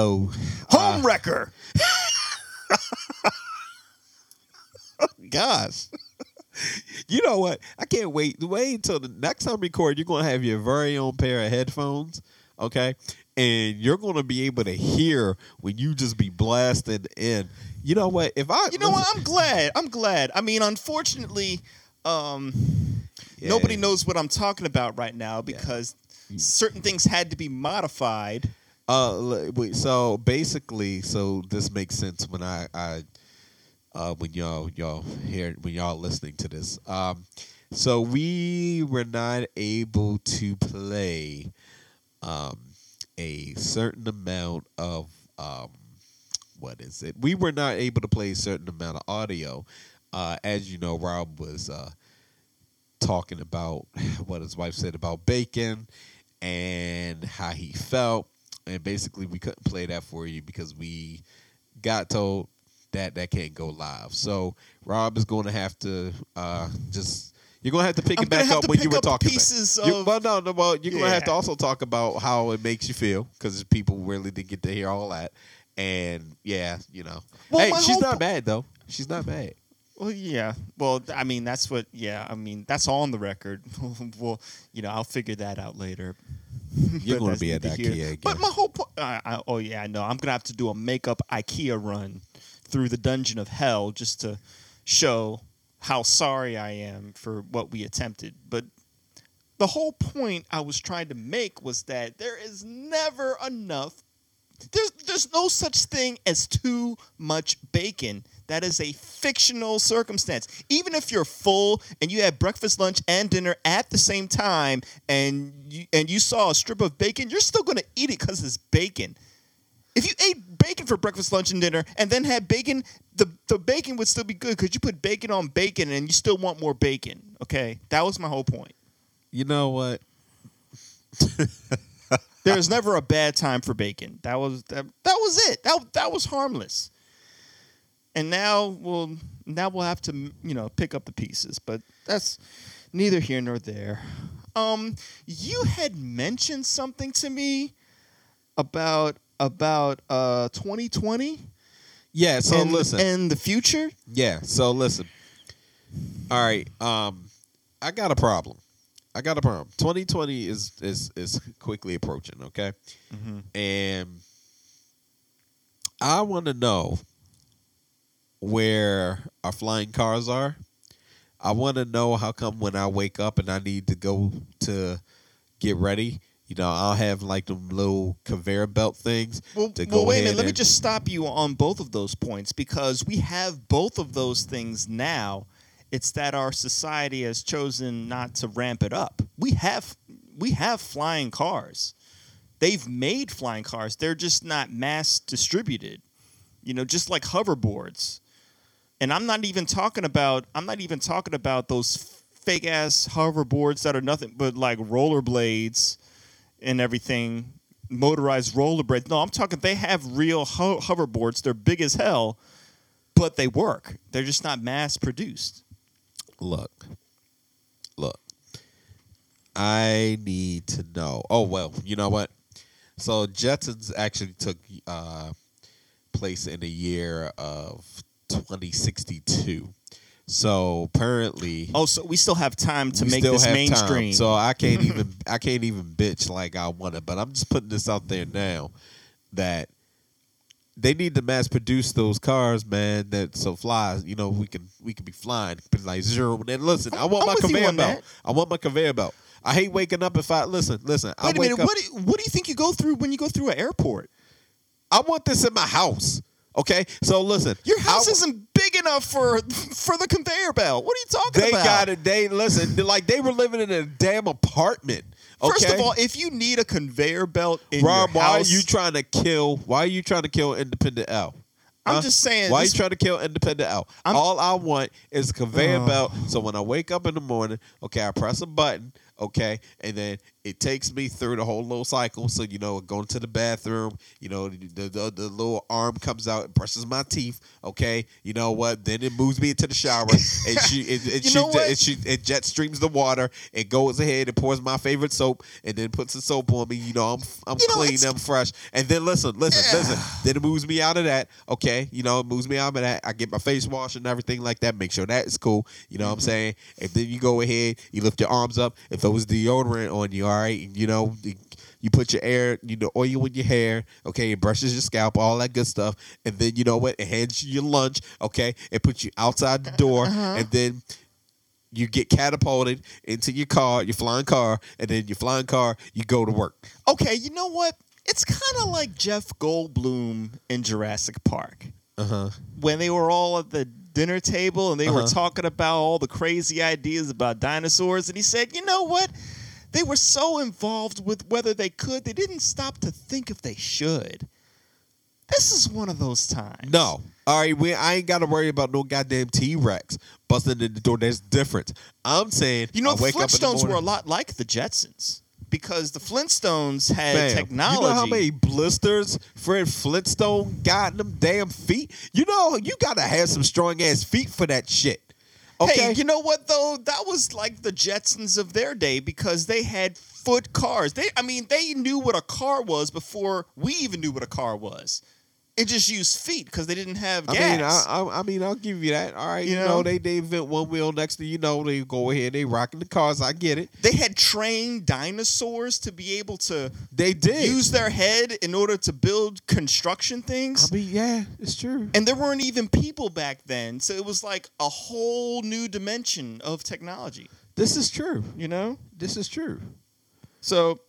So, Home wrecker. gosh. you know what? I can't wait. Wait until the next time we record. You're gonna have your very own pair of headphones, okay? And you're gonna be able to hear when you just be blasted in. You know what? If I, You know what? I'm glad. I'm glad. I mean, unfortunately, um, nobody knows what I'm talking about right now because certain things had to be modified. Uh, wait, so basically, so this makes sense when I, I, uh, when y'all y'all hear when y'all listening to this. Um, so we were not able to play, um, a certain amount of um, what is it? We were not able to play a certain amount of audio. Uh, as you know, Rob was uh talking about what his wife said about bacon and how he felt and basically we couldn't play that for you because we got told that that can't go live so rob is going to have to uh just you're gonna have to pick I'm it back up when you were talking. pieces about. You- of- well, no, no, well, you're gonna have to also talk about how it makes you feel because people really didn't get to hear all that. And yeah, you know, Well, hey, she's not po- bad though. She's not bad. Well, yeah. Well, I mean, that's what. Yeah, I mean, that's all on the record. well, you know, I'll figure that out later. You're gonna be at neither here- IKEA again. But my whole point. I, I, oh yeah, I know. I'm gonna have to do a makeup IKEA run through the dungeon of hell just to show how sorry I am for what we attempted. But the whole point I was trying to make was that there is never enough there's there's no such thing as too much bacon. That is a fictional circumstance. Even if you're full and you had breakfast, lunch, and dinner at the same time, and you, and you saw a strip of bacon, you're still gonna eat it because it's bacon. If you ate bacon for breakfast, lunch, and dinner, and then had bacon, the, the bacon would still be good because you put bacon on bacon, and you still want more bacon. Okay, that was my whole point. You know what? There was never a bad time for bacon. That was that, that was it. That that was harmless. And now we'll now we'll have to you know pick up the pieces, but that's neither here nor there. Um, you had mentioned something to me about about uh 2020 Yeah. So and, listen. and the future. Yeah. So listen. All right. Um, I got a problem. I got a problem. 2020 is is is quickly approaching. Okay, mm-hmm. and I want to know where our flying cars are. I want to know how come when I wake up and I need to go to get ready. You know, I'll have like them little conveyor belt things Well, to go well wait a minute. Let me just stop you on both of those points because we have both of those things now. It's that our society has chosen not to ramp it up. We have we have flying cars. They've made flying cars. They're just not mass distributed. You know, just like hoverboards. And I'm not even talking about I'm not even talking about those fake ass hoverboards that are nothing but like rollerblades and everything, motorized rollerblades. No, I'm talking they have real ho- hoverboards. They're big as hell, but they work. They're just not mass produced. look, look. I need to know. Oh well, you know what? So Jetsons actually took uh, place in the year of 2062. So apparently, Oh, so we still have time to make this have time. mainstream. So I can't even I can't even bitch like I want to. But I'm just putting this out there now that they need to mass produce those cars, man. That so flies, you know, we can we can be flying, but like zero. And listen, I want I'm my conveyor belt. I want my conveyor belt. I hate waking up if I listen. Listen, Wait a wake minute. up. What do, what do you think you go through when you go through an airport? I want this in my house. Okay, so listen, Your house I- isn't big enough for for the conveyor belt. What are you talking They about? They got it. They listen. like they were living in a damn apartment. Okay? First of all, if you need a conveyor belt in Rob, your why house, are you trying to kill? Why are you trying to kill Independent L? I'm just saying, Why this- are you trying to kill Independent L? I'm- All I want is a conveyor Oh. belt. So when I wake up in the morning, okay, I press a button, okay, and then it takes me through the whole little cycle. So you know, going to the bathroom, you know, the, the the little arm comes out, and brushes my teeth. Okay, you know what? Then it moves me into the shower, and she it, it, You she, know what? it, she, it jet streams the water. It goes ahead and pours my favorite soap, and then puts the soap on me. You know, I'm I'm You clean, it's- I'm fresh. And then listen, listen, listen. Then it moves me out of that. Okay, you know, it moves me out of that. I get my face wash and everything like that. Make sure that is cool. You know what Mm-hmm. I'm saying? And then you go ahead, you lift your arms up. If there was deodorant on you, all right, you know. You, put your air, you know, oil in your hair, okay, it brushes your scalp, all that good stuff. And then you know what? It hands you your lunch, okay? It puts you outside the door, Uh-huh. and then you get catapulted into your car, your flying car, and then your flying car, you go to work. Okay, you know what? It's kind of like Jeff Goldblum in Jurassic Park. Uh huh. when they were all at the dinner table and they were Uh-huh. talking about all the crazy ideas about dinosaurs and he said you know what they were so involved with whether they could they didn't stop to think if they should this is one of those times No. All right, we, I ain't got to worry about no goddamn T Rex busting in the door. There's different. I'm saying, you know I the up the flintstones were a lot like the jetsons because the flintstones had Fam, technology You know how many blisters Fred Flintstone got in them damn feet? You know, you got to have some strong ass feet for that shit. Okay. Hey, you know what though? That was like the Jetsons of their day because they had foot cars. They, I mean, they knew what a car was before we even knew what a car was. It just used feet because they didn't have I gas. mean, I, I, I mean, I'll give you that. All right, You you, know, know? they they invent one wheel next to you know they go ahead they rocking the cars. I get it. they had trained dinosaurs to be able to They did. use their head in order to build construction things. I mean, yeah, it's true. and there weren't even people back then, so it was like a whole new dimension of technology. This is true. You know, This is true. so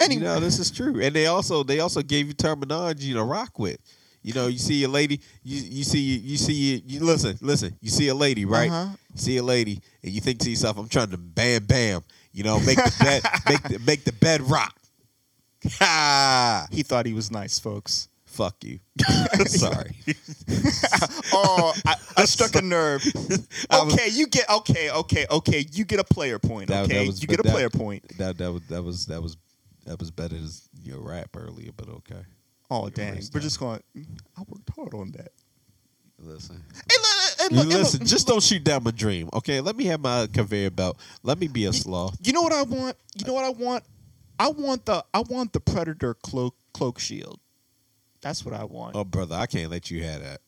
anyway, You know, this is true. And they also they also gave you terminology to rock with. You know, you see a lady, you you see you see you listen, listen, you see a lady, right? Uh-huh. You see a lady and you think to yourself, I'm trying to bam bam, you know, make the bed make the make the bed rock. Ha! he thought he was nice, folks. Fuck you. Sorry. oh, I, I struck a nerve. I was- Okay, you get okay, okay, okay. You get a player point. That- Okay, that was- you get a that- player point. That that was that was that was that was better than your rap earlier, but okay. Oh Your dang, we're just going. I worked hard on that. Listen. Hey, look, look, listen, just don't shoot down my dream. Okay, let me have my conveyor belt. Let me be a sloth. You know what I want? You know what I want? I want the I want the predator cloak cloak shield. That's what I want. Oh, brother, I can't let you have that.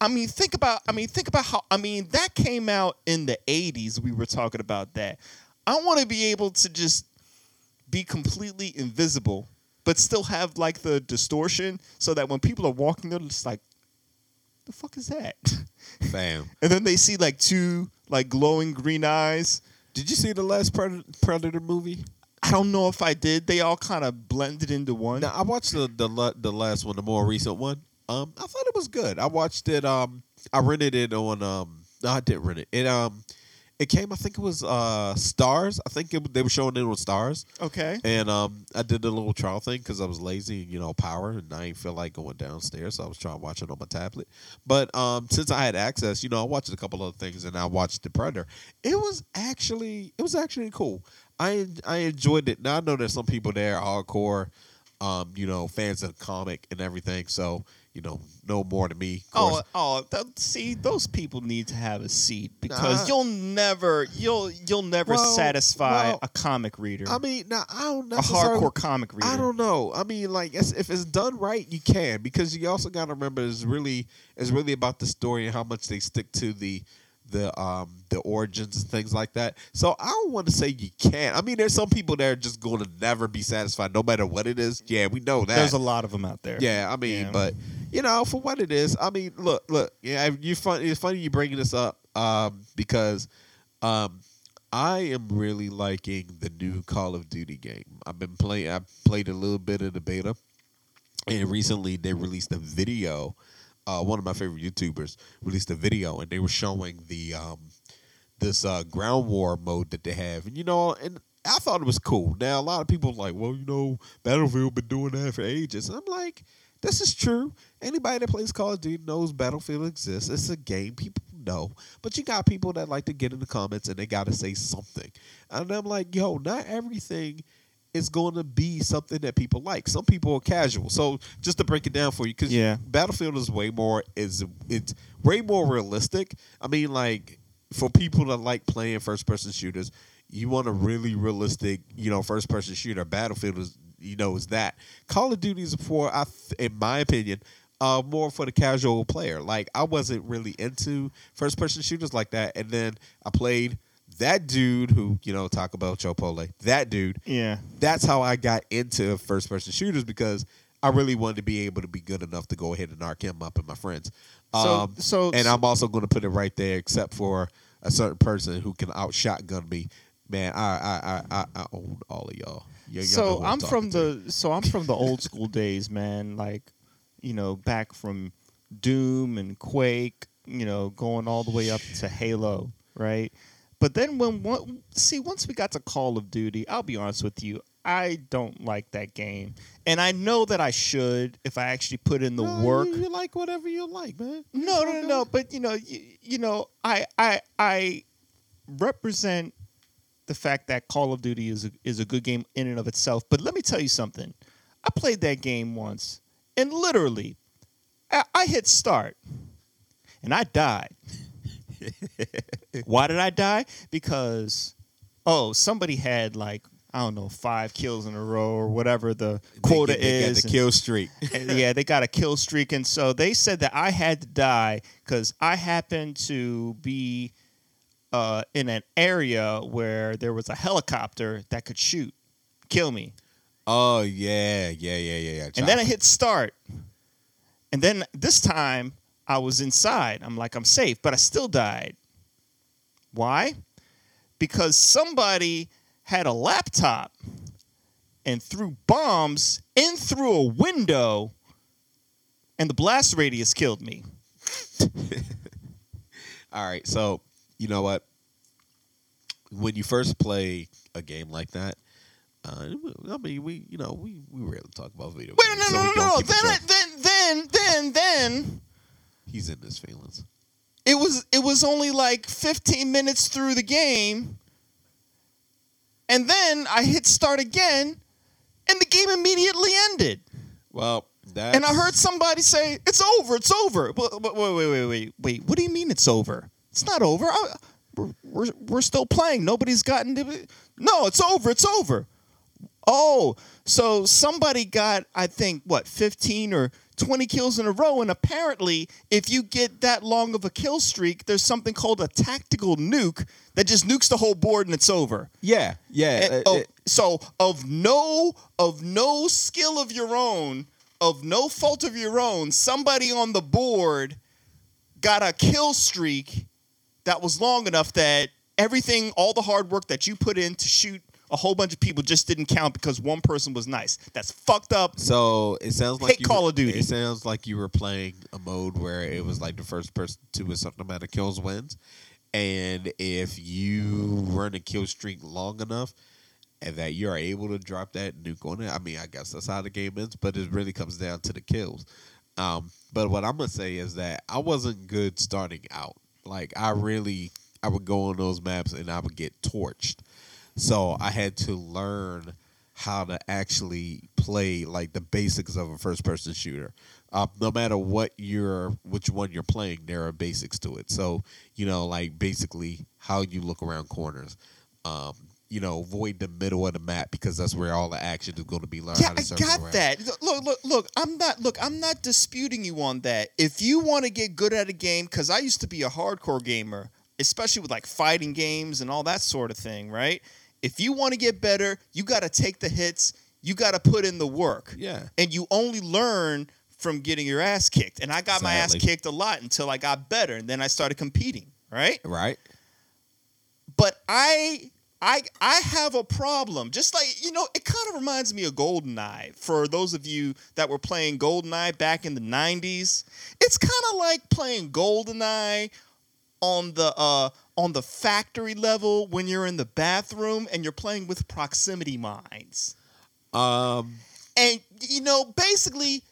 I mean, think about. I mean, think about how. I mean, that came out in the '80s. We were talking about that. I want to be able to just be completely invisible, but still have like the distortion, so that when people are walking, they're just like, "The fuck is that?" Bam. and then they see like two like glowing green eyes. Did you see the last Predator, Predator movie? I don't know if I did. They all kind of blended into one. Now I watched the the the last one, the more recent one. Um, I thought it was good. I watched it. Um, I rented it on. Um, no, I didn't rent it. It um, it came. I think it was uh Starz. I think it, they were showing it on Starz. Okay. And um, I did a little trial thing because I was lazy, you know, power, and I didn't feel like going downstairs, so I was trying to watch it on my tablet. But um, since I had access, you know, I watched a couple other things, and I watched The Predator. It was actually, it was actually cool. I I enjoyed it. Now I know there's some people there hardcore, um, you know, fans of the comic and everything, so you know, know more than me. Oh, oh, th- see, those people need to have a seat because Nah. you'll never, you'll, you'll never Well, satisfy well, a comic reader, I mean, now I don't a hardcore comic reader. I don't know. I mean, like if it's done right, you can because you also got to remember it's really it's really about the story and how much they stick to the the um the origins and things like that. So I don't want to say you can't. I mean, there's some people that are just going to never be satisfied no matter what it is. Yeah, we know that. There's a lot of them out there. Yeah, I mean, Yeah. but you know, for what it is, I mean, look, look, yeah, you fun. It's funny you bringing this up um, because um, I am really liking the new Call of Duty game. I've been playing. I played a little bit of the beta, and recently they released a video. Uh, one of my favorite YouTubers released a video, and they were showing the um, this uh, ground war mode that they have, and you know, and I thought it was cool. Now a lot of people like, well, you know, Battlefield been doing that for ages. And I'm like, this is true. Anybody that plays Call of Duty knows Battlefield exists. It's a game. People know. but you got people that like to get in the comments and they got to say something. And I'm like, yo, not everything is going to be something that people like. Some people are casual. So just to break it down for you, because Yeah. Battlefield is way more is it's way more realistic. I mean, like for people that like playing first person shooters, you want a really realistic, you know, first person shooter. Battlefield is you know is that. Call of Duty is for, I th- in my opinion. Uh, more for the casual player. Like I wasn't really into first person shooters like that, and then I played that dude who you know talk about Chopole. That dude, Yeah. that's how I got into first person shooters because I really wanted to be able to be good enough to go ahead and arc him up and my friends. So- Um, so- and I'm also going to put it right there, except for a certain person who can out shotgun me. Man, I I I I, I own all of y'all. Y- y'all so I'm talking from to. the so I'm from the old school days, man. Like, you know, back from Doom and Quake, you know, going all the way up to Halo, right? But then when one, see once we got to Call of Duty, I'll be honest with you, I don't like that game, and I know that I should if I actually put in the No, work. You, you like whatever you like, man. No, no, no, no. But you know, you, you know, I, I, I represent the fact that Call of Duty is a, is a good game in and of itself. But let me tell you something. I played that game once, and literally, I, I hit start, and I died. Why did I die? Because, oh, somebody had like I don't know five kills in a row or whatever the quota they, they is. Got the and- kill streak. yeah, they got a kill streak, and so they said that I had to die because I happened to be uh, in an area where there was a helicopter that could shoot, kill me, oh yeah, yeah, yeah, yeah, yeah. and then I hit start, and then this time I was inside. I'm like, I'm safe, but I still died. Why? Because somebody had a laptop and threw bombs in through a window, and the blast radius killed me. All right, so you know what? When you first play a game like that, uh, I mean, we you know we we rarely talk about video Wait, games. no, so no, we no, no. Then, I, then, then, then, then, he's in his feelings. it was it was only like 15 minutes through the game, and then I hit start again, and the game immediately ended. Well, that And I heard somebody say, "It's over. It's over." But, but wait, wait, wait, wait, wait. What do you mean it's over? It's not over. I, we're, we're we're still playing. Nobody's gotten to. No, it's over. It's over. Oh, so somebody got, I think, what, 15 or 20 kills in a row. And apparently, if you get that long of a kill streak, there's something called a tactical nuke that just nukes the whole board and it's over. Yeah, yeah. And- uh, oh, it- so of no of no skill of your own, of no fault of your own, somebody on the board got a kill streak that was long enough that everything, all the hard work that you put in to shoot a whole bunch of people just didn't count because one person was nice. That's fucked up. so it sounds like Hate you Call were- of Duty. It sounds like you were playing a mode where it was like the first person to a certain amount of kills wins, and if you run a kill streak long enough, and that you are able to drop that nuke on it. I mean, I guess that's how the game ends, but it really comes down to the kills. Um, but what I'm gonna say is that I wasn't good starting out. Like I really, I would go on those maps and I would get torched. So I had to learn how to actually play like the basics of a first person shooter. Uh, no matter what you're, which one you're playing, there are basics to it. So you know, like basically how you look around corners. Um, you know, avoid the middle of the map because that's where all the action is going to be learned. Yeah, how to I got around. that. Look, look, look. I'm not. Look, I'm not disputing you on that. If you want to get good at a game, because I used to be a hardcore gamer, especially with like fighting games and all that sort of thing, right? If you want to get better, you got to take the hits. You got to put in the work. Yeah. And you only learn from getting your ass kicked. And I got my ass kicked a lot until I got better, and then I started competing. Right. Right. but I I I have a problem. Just like you know, it kind of reminds me of GoldenEye. For those of you that were playing GoldenEye back in the '90s, it's kind of like playing GoldenEye on the uh on the factory level when you're in the bathroom and you're playing with proximity mines. Um, And you know, basically,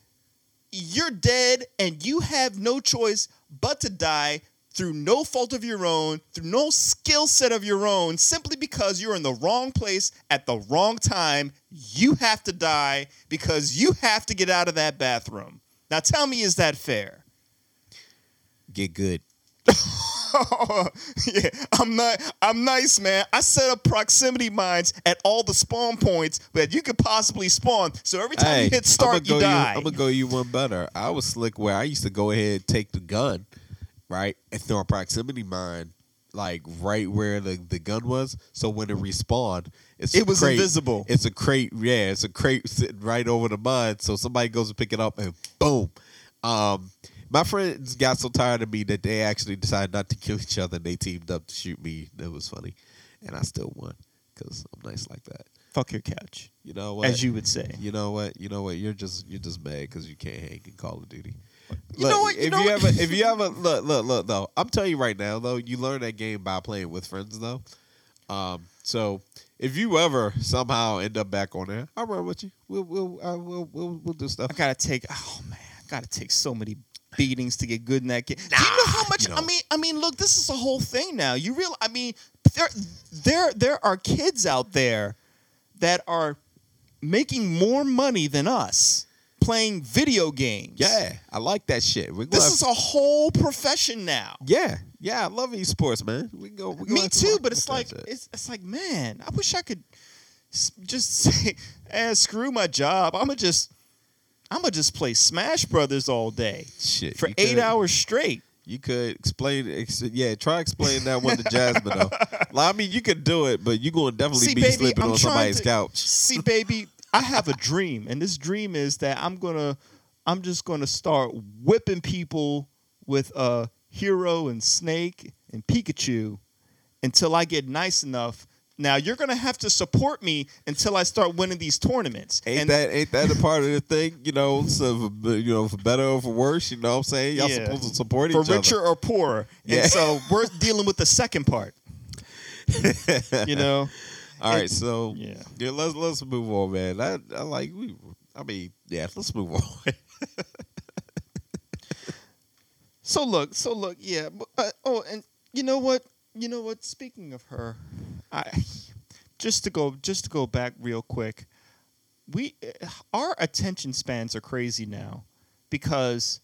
you're dead and you have no choice but to die through no fault of your own, through no skill set of your own, simply because you're in the wrong place at the wrong time, you have to die because you have to get out of that bathroom. Now tell me, is that fair? Get good. yeah, I'm not. I'm nice, man. I set up proximity mines at all the spawn points that you could possibly spawn. So every time Hey, you hit start, you die. I'm gonna go you one better. I was slick where I used to go ahead and take the gun, right, and throw a proximity mine like right where the, the gun was. So when it respawned, it's It was crate. invisible. It's a crate. Yeah, it's a crate sitting right over the mud. So somebody goes to pick it up and boom. Um, my friends got so tired of me that they actually decided not to kill each other. and They teamed up to shoot me. That was funny, and I still won because I'm nice like that. Fuck your couch, You know what? as you would say. You know what? You know what? You're just you're just mad because you can't hang in Call of Duty. You know what? You if know you what? ever, if you ever look, look, look, though, I'm telling you right now, though, you learn that game by playing with friends, though. Um, so if you ever somehow end up back on there, I'll run with you. We'll we'll uh, we'll, we'll we'll do stuff. I gotta take. Oh man, I gotta take so many beatings to get good in that game. Do you know how much? you I mean, I mean, look, this is a whole thing now. You real? I mean, there, there, there are kids out there that are making more money than us playing video games. Yeah, I like that shit. We're This have- is a whole profession now. yeah, yeah. I love esports, man. We go. We can Me too, but it's like it. it's it's like man, I wish I could just say, eh, screw my job. I'm gonna just I'm gonna just play Smash Brothers all day shit for eight could- hours straight. You could explain, ex- yeah. Try explain that one to Jasmine though. Like, I mean, you could do it, but you're gonna definitely See, be baby, sleeping I'm on somebody's to- couch. See, baby, I have a dream, and this dream is that I'm gonna I'm just gonna start whipping people with uh Hero and Snake and Pikachu until I get nice enough. Now you're gonna have to support me until I start winning these tournaments. Ain't and that ain't that a part of the thing? You know, so for, you know, for better or for worse. You know what I'm saying? Y'all Yeah. supposed to support for each richer or poorer. Yeah. And so we're dealing with the second part. you know? All right, so yeah. yeah, let's let's move on, man. I, I like we. I mean, yeah, let's move on. So look, so look, yeah. but, Uh, oh, and you know what? You know what? Speaking of her, I just to go just to go back real quick. We our attention spans are crazy now because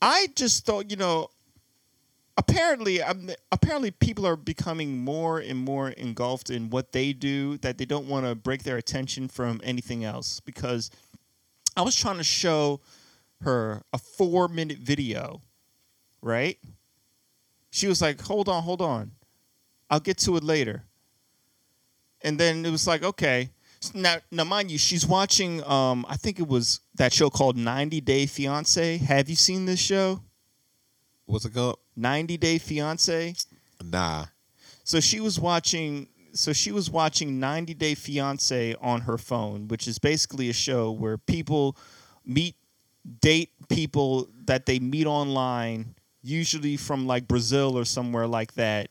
I just thought, you know, apparently I'm, apparently people are becoming more and more engulfed in what they do that they don't want to break their attention from anything else because I was trying to show her a 4 minute video, right? She was like, "Hold on, hold on. I'll get to it later." And then it was like, "Okay." Now, now mind you, she's watching um I think it was that show called 90 Day Fiancé. Have you seen this show? What's it called? 90 Day Fiance. Nah. So she was watching so she was watching 90 Day Fiance on her phone, which is basically a show where people meet date people that they meet online, usually from like Brazil or somewhere like that.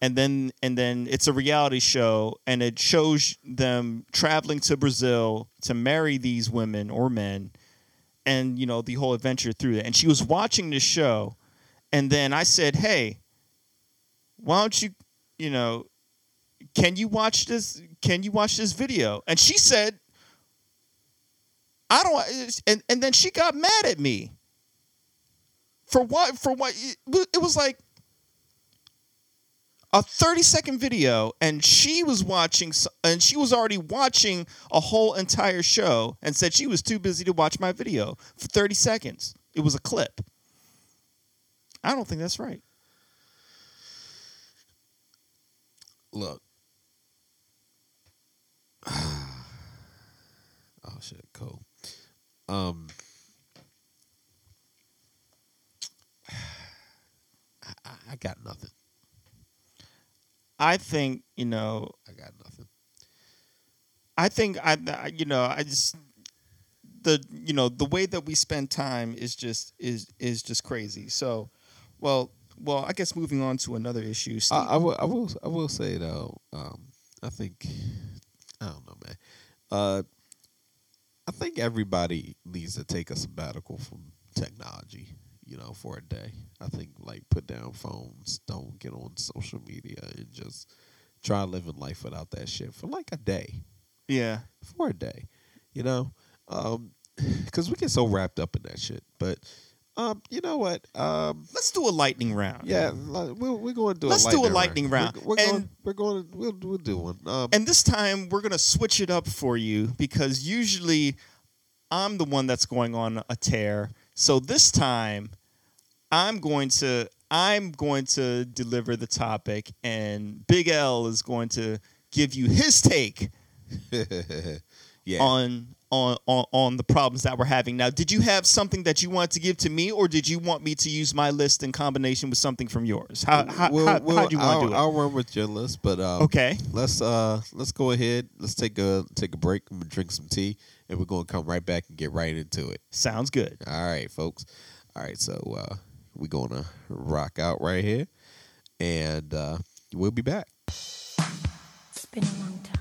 And then and then it's a reality show and it shows them traveling to Brazil to marry these women or men and you know the whole adventure through that. And she was watching this show and then I said, "Hey, why don't you, you know, can you watch this? Can you watch this video?" And she said, "I don't." And and then she got mad at me for what? For what? It was like a 30 second video and she was watching and she was already watching a whole entire show and said she was too busy to watch my video for 30 seconds it was a clip i don't think that's right Look. oh shit, cool. Um I, I- got nothing. I think you know. I got nothing. I think I, I- you know, I just the you know the way that we spend time is just is is just crazy. So, well, well, I guess moving on to another issue. Steve, I, I will I will I will say though, um, I think I don't know, man. Uh I think everybody needs to take a sabbatical from technology. you know, for a day. I think like put down phones, don't get on social media, and just try living life without that shit for like a day, Yeah. for a day, you know, because we get so wrapped up in that shit. But um, you know what? Um, Let's do a lightning round. yeah, we're, we're going to do. Let's a do a lightning lightning round. We're, we're going. And- We're going. To, we'll we'll do one. Um, And this time we're gonna switch it up for you because usually I'm the one that's going on a tear. So this time I'm going to I'm going to deliver the topic and Big L is going to give you his take yeah. on on, on on the problems that we're having. Now, did you have something that you wanted to give to me, or did you want me to use my list in combination with something from yours? How how, Well, how, well, how do you want I'll, to do it? I'll run with your list, but um, Okay. Let's uh let's go ahead. Let's take a take a break. I'm gonna drink some tea, and we're gonna come right back and get right into it. Sounds good. All right, folks. All right, so uh, we're gonna rock out right here, and uh, we'll be back. It's been a long time.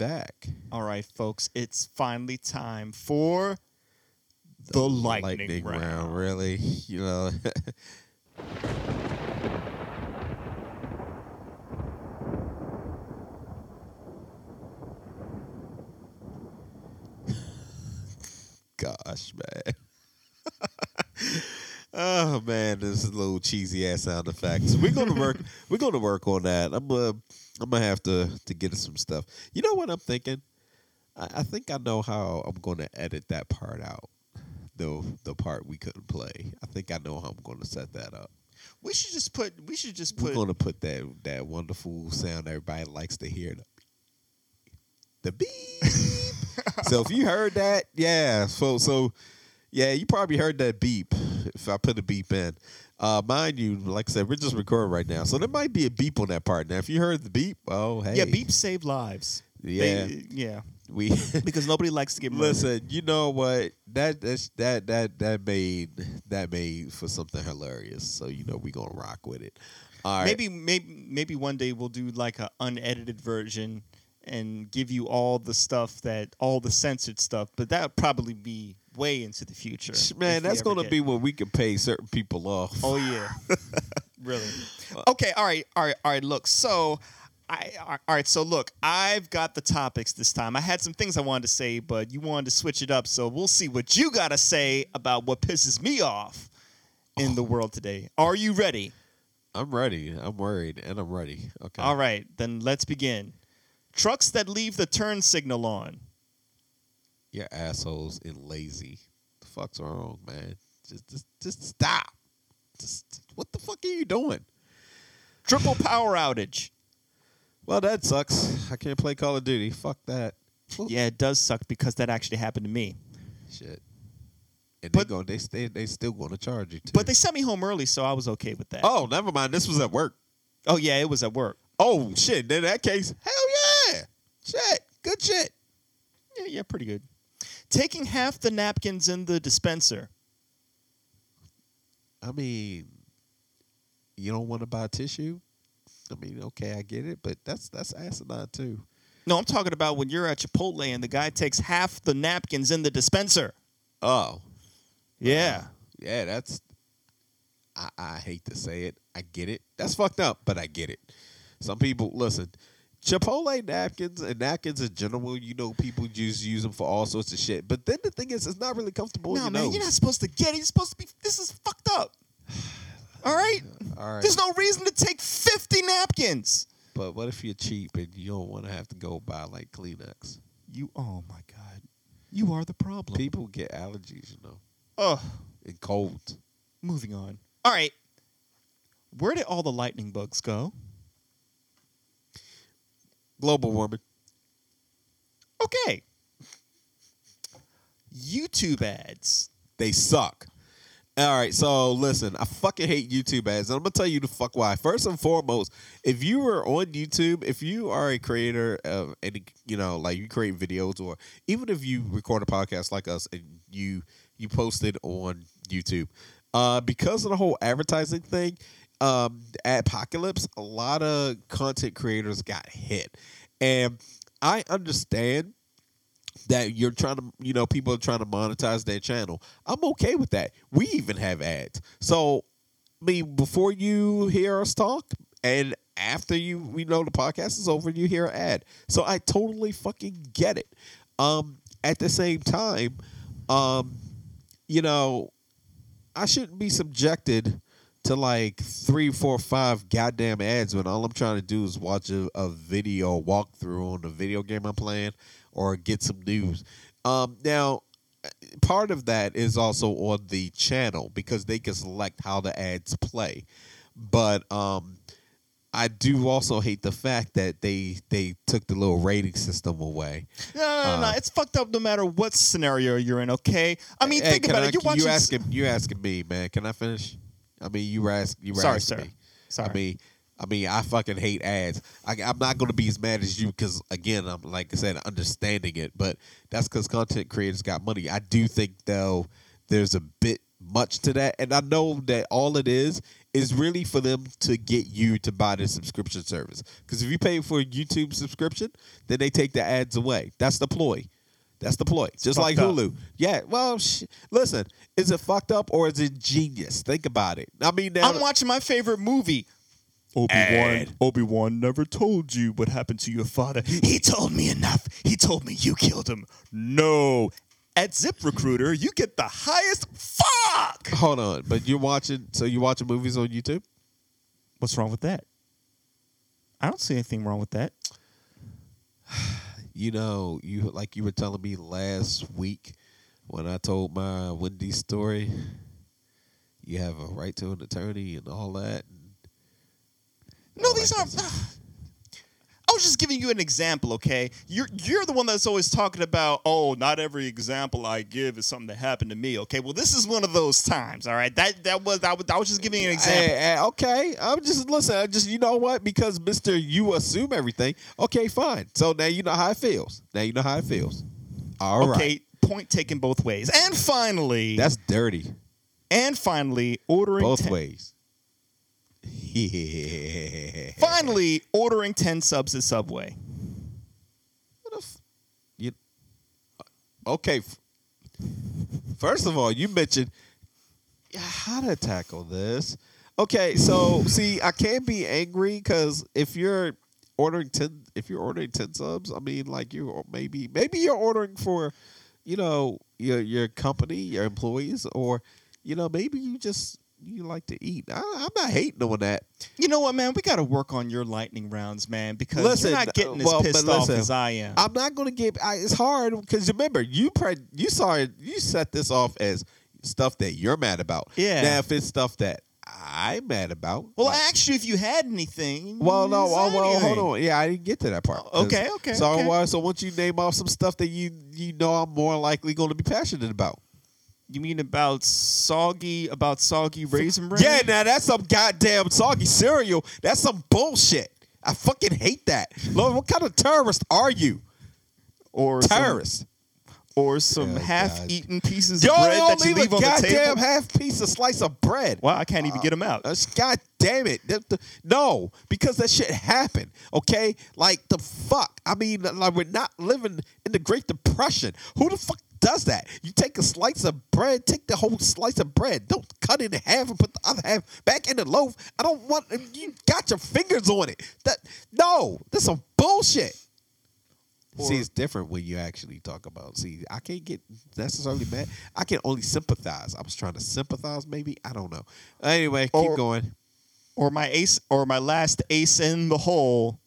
Back. All right, folks, it's finally time for the, lightning, round. Really, you know. Gosh, man. oh man, this is a little cheesy ass sound effects. We're gonna work. we're gonna work on that. I'm uh, I'm gonna have to to get some stuff. You know what I'm thinking? I, I think I know how I'm gonna edit that part out. The the part we couldn't play. I think I know how I'm gonna set that up. We should just put. We should just put. We're gonna put that that wonderful sound everybody likes to hear. The, the beep. so if you heard that, yeah. So so yeah, you probably heard that beep. If I put a beep in, uh, mind you, like I said, we're just recording right now, so there might be a beep on that part. Now, if you heard the beep, oh hey, Yeah, beeps save lives. Yeah. They- yeah. we Because nobody likes to get murdered. Listen, you know what? That that's, that that that made that made for something hilarious. So you know we gonna rock with it. All right. Maybe maybe maybe one day we'll do like an unedited version and give you all the stuff that all the censored stuff, but that would probably be way into the future. Man, that's gonna be when we can pay certain people off. Oh yeah, really. Okay, all right, all right, all right. Look, so I all right. So look, I've got the topics this time. I had some things I wanted to say, but you wanted to switch it up. So we'll see what you got to say about what pisses me off in oh. the world today. Are you ready? I'm ready. I'm worried, and I'm ready. Okay. All right, then let's begin. Trucks that leave the turn signal on. You're assholes and lazy. The fuck's wrong, man? Just just just stop. Just what the fuck are you doing? Triple power outage. Well, that sucks. I can't play Call of Duty. Fuck that. Yeah, it does suck because that actually happened to me. Shit. And But- they go. They stay. They still going to charge you. Too. But they sent me home early, so I was okay with that. Oh, never mind. This was at work. Oh yeah, it was at work. Oh shit! In that case, hell yeah, shit, good shit. Yeah, yeah, pretty good. Taking half the napkins in the dispenser. I mean, you don't want to buy tissue. I mean, okay, I get it, but that's that's asinine too. No, I'm talking about when you're at Chipotle and the guy takes half the napkins in the dispenser. Oh, Yeah. yeah, that's. I, I hate to say it. I get it. That's fucked up, but I get it. Some people listen. Chipotle napkins and napkins in general, you know, people just use them for all sorts of shit. But then the thing is, it's not really comfortable. No, man, nose. you're not supposed to get it. You're supposed to be. This is fucked up. All right. All right. There's no reason to take 50 napkins. But what if you're cheap and you don't want to have to go buy like Kleenex? You. Oh my God. You are the problem. People get allergies, you know, Oh, and colds. moving on. All right. Where did all the lightning bugs go? Global warming. Okay. YouTube ads. They suck. All right, so listen, I fucking hate YouTube ads, and I'm gonna tell you the fuck why. First and foremost, if you are on YouTube, if you are a creator of any, you know, like you create videos, or even if you record a podcast like us and you you post it on YouTube, uh, because of the whole advertising thing, um, apocalypse, a lot of content creators got hit, and I understand that you're trying to, you know, people are trying to monetize their channel. I'm okay with that. We even have ads. So, I mean, before you hear us talk and after you, we know the podcast is over, you hear an ad. So I totally fucking get it. Um, at the same time, um, you know, I shouldn't be subjected to like three, four, five goddamn ads when all I'm trying to do is watch a, a video walkthrough on the video game I'm playing or get some news. Um, now, part of that is also on the channel because they can select how the ads play. But um, I do also hate the fact that they they took the little rating system away. No, no, no, no. Uh, It's fucked up no matter what scenario you're in, okay? I mean, Hey, think about I- it. You're watching. You asking you asking me, man? Can I finish? I mean, you were asking. You were Sorry, asking sir. me. Sorry. I mean, I mean, I fucking hate ads. I, I'm not going to be as mad as you because, again, I'm like I said, understanding it. But that's because content creators got money. I do think though there's a bit much to that, and I know that all it is is really for them to get you to buy the subscription service. Because if you pay for a YouTube subscription, then they take the ads away. That's the ploy. That's the ploy. Just like up. Hulu. Yeah. Well, sh- listen, is it fucked up or is it genius? Think about it. I mean, now, I'm watching my favorite movie. Obi Wan. Obi Wan never told you what happened to your father. He told me enough. He told me you killed him. No. At ZipRecruiter, you get the highest. Fuck. hold on, but you're watching. So you're watching movies on YouTube? What's wrong with that? I don't see anything wrong with that. You know, you like you were telling me last week when I told my Wendy story. You have a right to an attorney and all that. And No, these aren't. I was just giving you an example, okay? You're you're the one that's always talking about, oh, not every example I give is something that happened to me. Okay, well, this is one of those times. All right, that that was I was, I was just giving you an example. Hey, hey, okay, I'm just listen. I just you know what? Because Mister, you assume everything. Okay, fine. So now you know how it feels. Now you know how it feels. All right. okay, point taken both ways. And finally, That's dirty. and finally, ordering Both 10 ways. Yeah. Finally, ordering ten subs at Subway. What if you uh, okay? First of all, you mentioned how to tackle this. Okay, so see, I can't be angry because if you're ordering ten, if you're ordering ten subs, I mean, like you maybe maybe you're ordering for, you know, your your company, your employees, or you know, maybe you just you like to eat. I, I'm not hating on that. You know what, man? We got to work on your lightning rounds, man, because Listen, you're not getting as well, pissed off listen, as I am. I'm not gonna get. I, it's hard because remember you pre- you saw it. You set this off as stuff that you're mad about. Yeah. Now if it's stuff that I'm mad about. well, like- I asked you if you had anything. well, no. Oh, well, hold on. Yeah, I didn't get to that part. Okay, okay, So, okay. uh, so once you name off some stuff that you you know I'm more likely going to be passionate about. You mean about soggy about soggy raisin bread? Yeah, now that's some goddamn soggy cereal. That's some bullshit. I fucking hate that. Lord, what kind of terrorist are you? or some- Terrorist. or some Oh, half-eaten pieces Yo, of they bread don't that you leave leave a on the goddamn table. half piece of slice of bread. Wow, I can't even get them out. God damn it. No, because that shit happened. Okay? Like the fuck. I mean, like we're not living in the Great Depression. Who the fuck does that? You take a slice of bread, take the whole slice of bread. Don't cut it in half and put the other half back in the loaf. I don't want you got your fingers on it. That no, that's some bullshit. See, it's different when you actually talk about. See, I can't get necessarily mad. I can only sympathize. I was trying to sympathize, maybe. I don't know. Anyway, keep Or- going. or my ace or my last ace in the hole.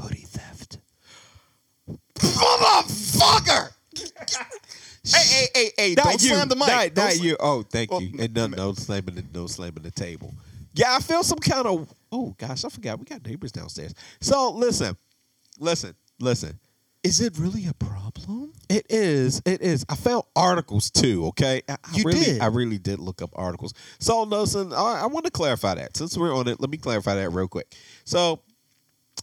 Hoodie theft. Motherfucker! Hey, hey, hey, hey! Not don't you. slam the mic. Not, Don't not sl- you. Oh, thank Well, you. And no, no slamming the no slamming the table. Yeah, I feel some kind of. Oh gosh, I forgot. We got neighbors downstairs. So listen, listen, listen. Is it really a problem? It is. It is. I found articles too. Okay, I, I You really, did? I really did look up articles. So listen, I, I want to clarify that. Since we're on it, let me clarify that real quick. So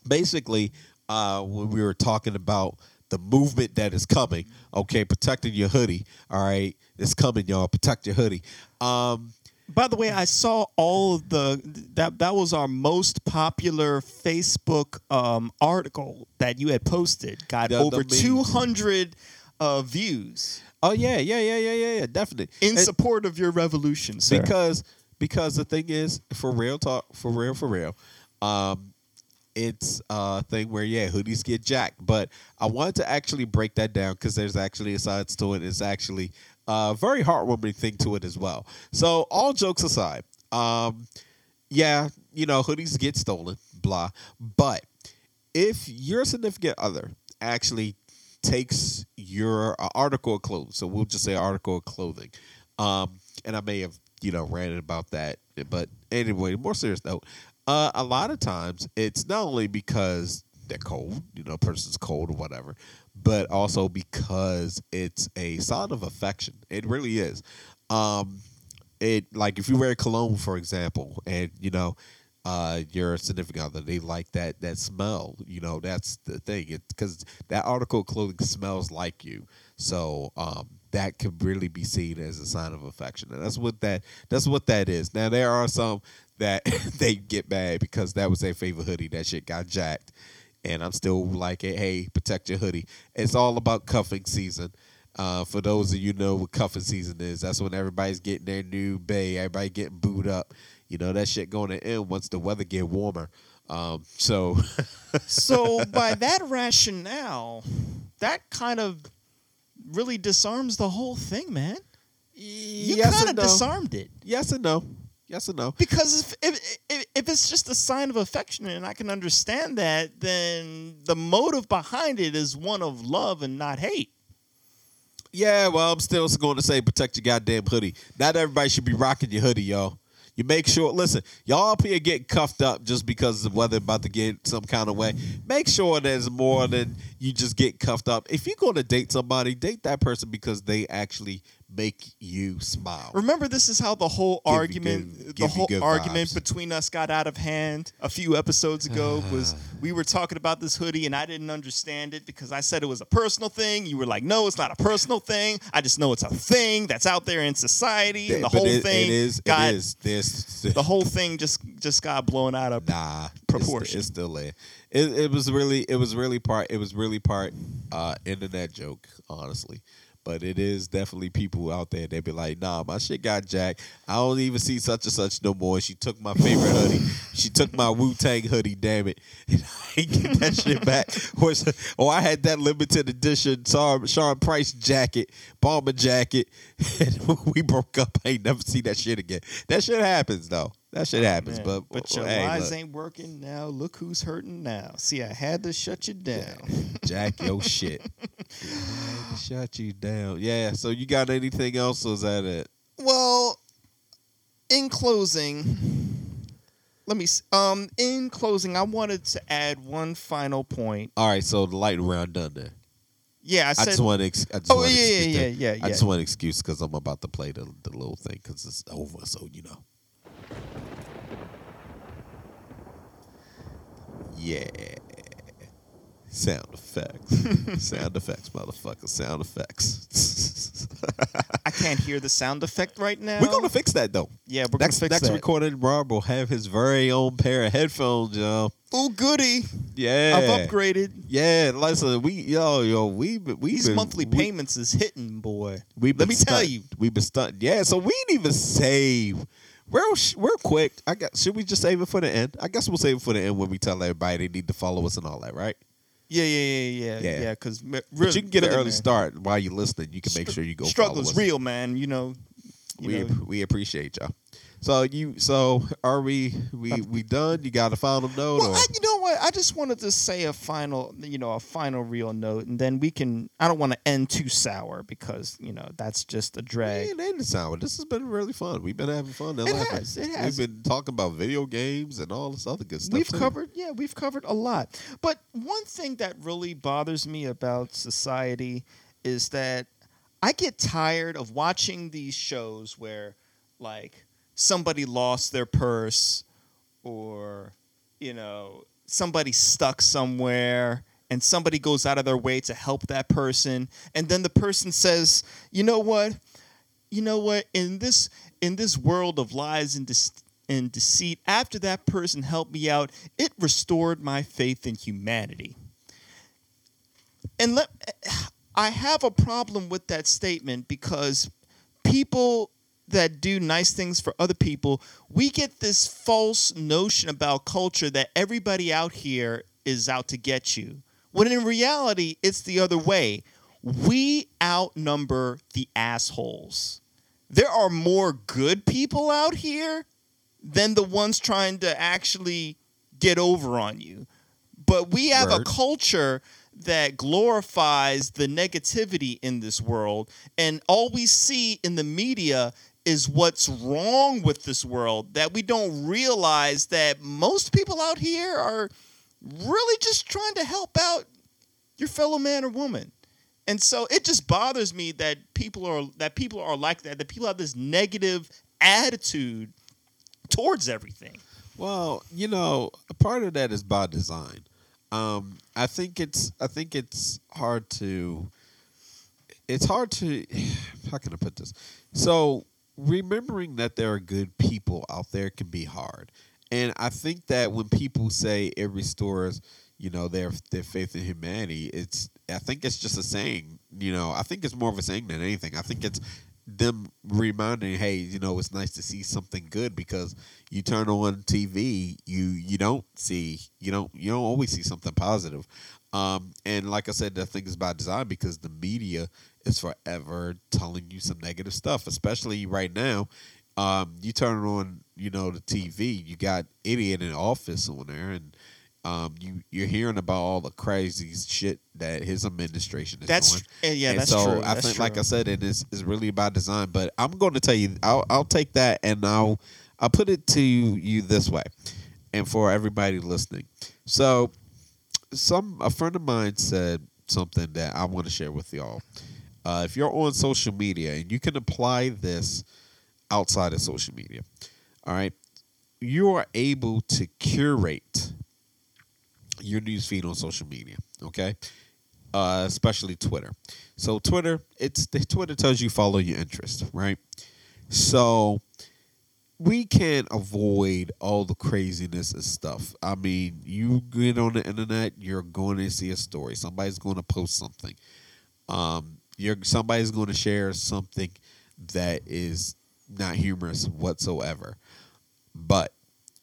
basically, uh, when we were talking about the movement that is coming, okay, protecting your hoodie. All right, it's coming, y'all. Protect your hoodie. Um, By the way, I saw all of the that that was our most popular Facebook um, article that you had posted. Got The- over two hundred uh, views oh yeah, yeah, yeah, yeah, yeah, yeah, definitely. in And- support of your revolution, sir. because because the thing is for real talk for real for real um it's a thing where yeah hoodies get jacked. But i wanted to actually break that down because there's actually a side to it. It's actually a very heartwarming thing to it as well. So all jokes aside um yeah you know hoodies get stolen blah. But if your significant other actually takes your uh, article of clothing, so we'll just say article of clothing, um, and I may have you know ranted about that, but anyway, more serious note, uh, a lot of times it's not only because they're cold, you know, person's cold or whatever, but also because it's a sign of affection. It really is. Um, it like if you wear cologne, for example, and you know uh, your significant other, they like that that smell. You know, that's the thing. It because that article of clothing smells like you, so um, that could really be seen as a sign of affection, and that's what that that's what that is. Now there are some that they get mad because that was their favorite hoodie. That shit got jacked, and I'm still like, hey, protect your hoodie. It's all about cuffing season. Uh, for those of you know what cuffing season is, that's when everybody's getting their new bay, everybody getting booed up. You know that shit going to end once the weather get warmer. Um, so so by that rationale, that kind of really disarms the whole thing, man. You yes kind of disarmed it. Yes and no. Yes and no. Because if, if if if it's just a sign of affection and I can understand that, then the motive behind it is one of love and not hate. Yeah, well, I'm still going to say protect your goddamn hoodie. Not everybody should be rocking your hoodie, y'all. You make sure, listen, y'all up here getting cuffed up just because the weather about to get some kind of way. Make sure there's more than you just get cuffed up. If you're going to date somebody, date that person because they actually make you smile. Remember, this is how the whole Give argument, good- the whole argument vibes. between us got out of hand a few episodes ago. was we were talking about this hoodie and I didn't understand it because I said it was a personal thing. You were like, no, it's not a personal thing. I just know it's a thing that's out there in society, and the whole it- thing it is, got it is. There's, the whole thing just just got blown out of nah proportion. It's, it's still there. It, it was really it was really part it was really part uh, internet joke, honestly. But it is definitely people out there. They be like, "Nah, my shit got jacked. I don't even see such and such no more." She took my favorite hoodie. She took my Wu Tang hoodie. Damn it, and I ain't get that shit back. Or, or I had that limited edition Sean Price jacket, bomber jacket, and we broke up. I ain't never see that shit again. That shit happens though. That shit happens. Man, but but your hey, lies look. ain't working now. Look who's hurting now. See, I had to shut you down. Jack your shit. Shut you down. Yeah. So you got anything else? Or is that it? Well, in closing, let me. Um, in closing, I wanted to add one final point. All right. So the light round done there. Yeah, I I, just want to. Ex- I just Oh, want yeah, excuse yeah, yeah, yeah, I just want an excuse because I'm about to play the the little thing because it's over. So you know. Yeah. Sound effects. sound effects, motherfucker. Sound effects. I can't hear the sound effect right now. We're gonna fix that though. Yeah, we're next gonna fix next that. recording. Rob will have his very own pair of headphones, yo. Oh, goody! Yeah, I've upgraded. Yeah, listen, we yo yo we we These been, monthly we, payments is hitting, boy. We Let me tell you. we've been stunned. Yeah, so we didn't even save. Real, sh- real quick. I got. Should we just save it for the end? I guess we'll save it for the end when we tell everybody they need to follow us and all that, right? Yeah, yeah, yeah, yeah, Yeah. yeah. Because but you can get an early start while you're listening. You can make sure you go. Struggle's follow us. real, man. You know. you we know. we appreciate y'all. So you so are we we uh, we done? You got a final note Well, or I, you know what? I just wanted to say a final, you know, a final real note, and then we can. I don't want to end too sour because you know that's just a drag. Man, ain't sour? This has been really fun. We've been having fun. It has, it has. We've been talking about video games and all this other good stuff. We've too. covered, yeah, we've covered a lot. But one thing that really bothers me about society is that I get tired of watching these shows where, like, somebody lost their purse or, you know, somebody stuck somewhere and somebody goes out of their way to help that person. And then the person says, you know what? you know what in this in this world of lies and, dec- and deceit after that person helped me out it restored my faith in humanity and let i have a problem with that statement because people that do nice things for other people we get this false notion about culture that everybody out here is out to get you when in reality it's the other way. We outnumber the assholes. There are more good people out here than the ones trying to actually get over on you. But we have a culture that glorifies the negativity in this world, and all we see in the media is what's wrong with this world that we don't realize that most people out here are really just trying to help out your fellow man or woman. And so it just bothers me that people are that people are like that. That people have this negative attitude towards everything. Well, you know, a part of that is by design. Um, I think it's I think it's hard to it's hard to how can I put this? So remembering that there are good people out there can be hard. And I think that when people say it restores, you know, their their faith in humanity, it's I think it's just a saying, you know, I think it's more of a saying than anything. I think it's them reminding, hey, you know, it's nice to see something good because you turn on TV, you you don't see you don't you don't always see something positive. Um, and like I said, I think it's by design because the media is forever telling you some negative stuff, especially right now. Um, you turn on, you know, the TV, you got idiot in the office on there, and um, you you're hearing about all the crazy shit that his administration is That's- doing. yeah, And that's so true, I that's think, like. I said, it is is really by design. But I'm going to tell you, I'll I'll take that and I'll I'll put it to you this way, and for everybody listening. So, some a friend of mine said something that I want to share with y'all. Uh, if you're on social media and you can apply this outside of social media, all right, you are able to curate your news feed on social media. Okay, uh, especially Twitter. So Twitter, it's the Twitter tells you follow your interest, right? So we can't avoid all the craziness and stuff. I mean, you get on the internet, you're going to see a story. Somebody's going to post something. Um, you're somebody's going to share something that is not humorous whatsoever. But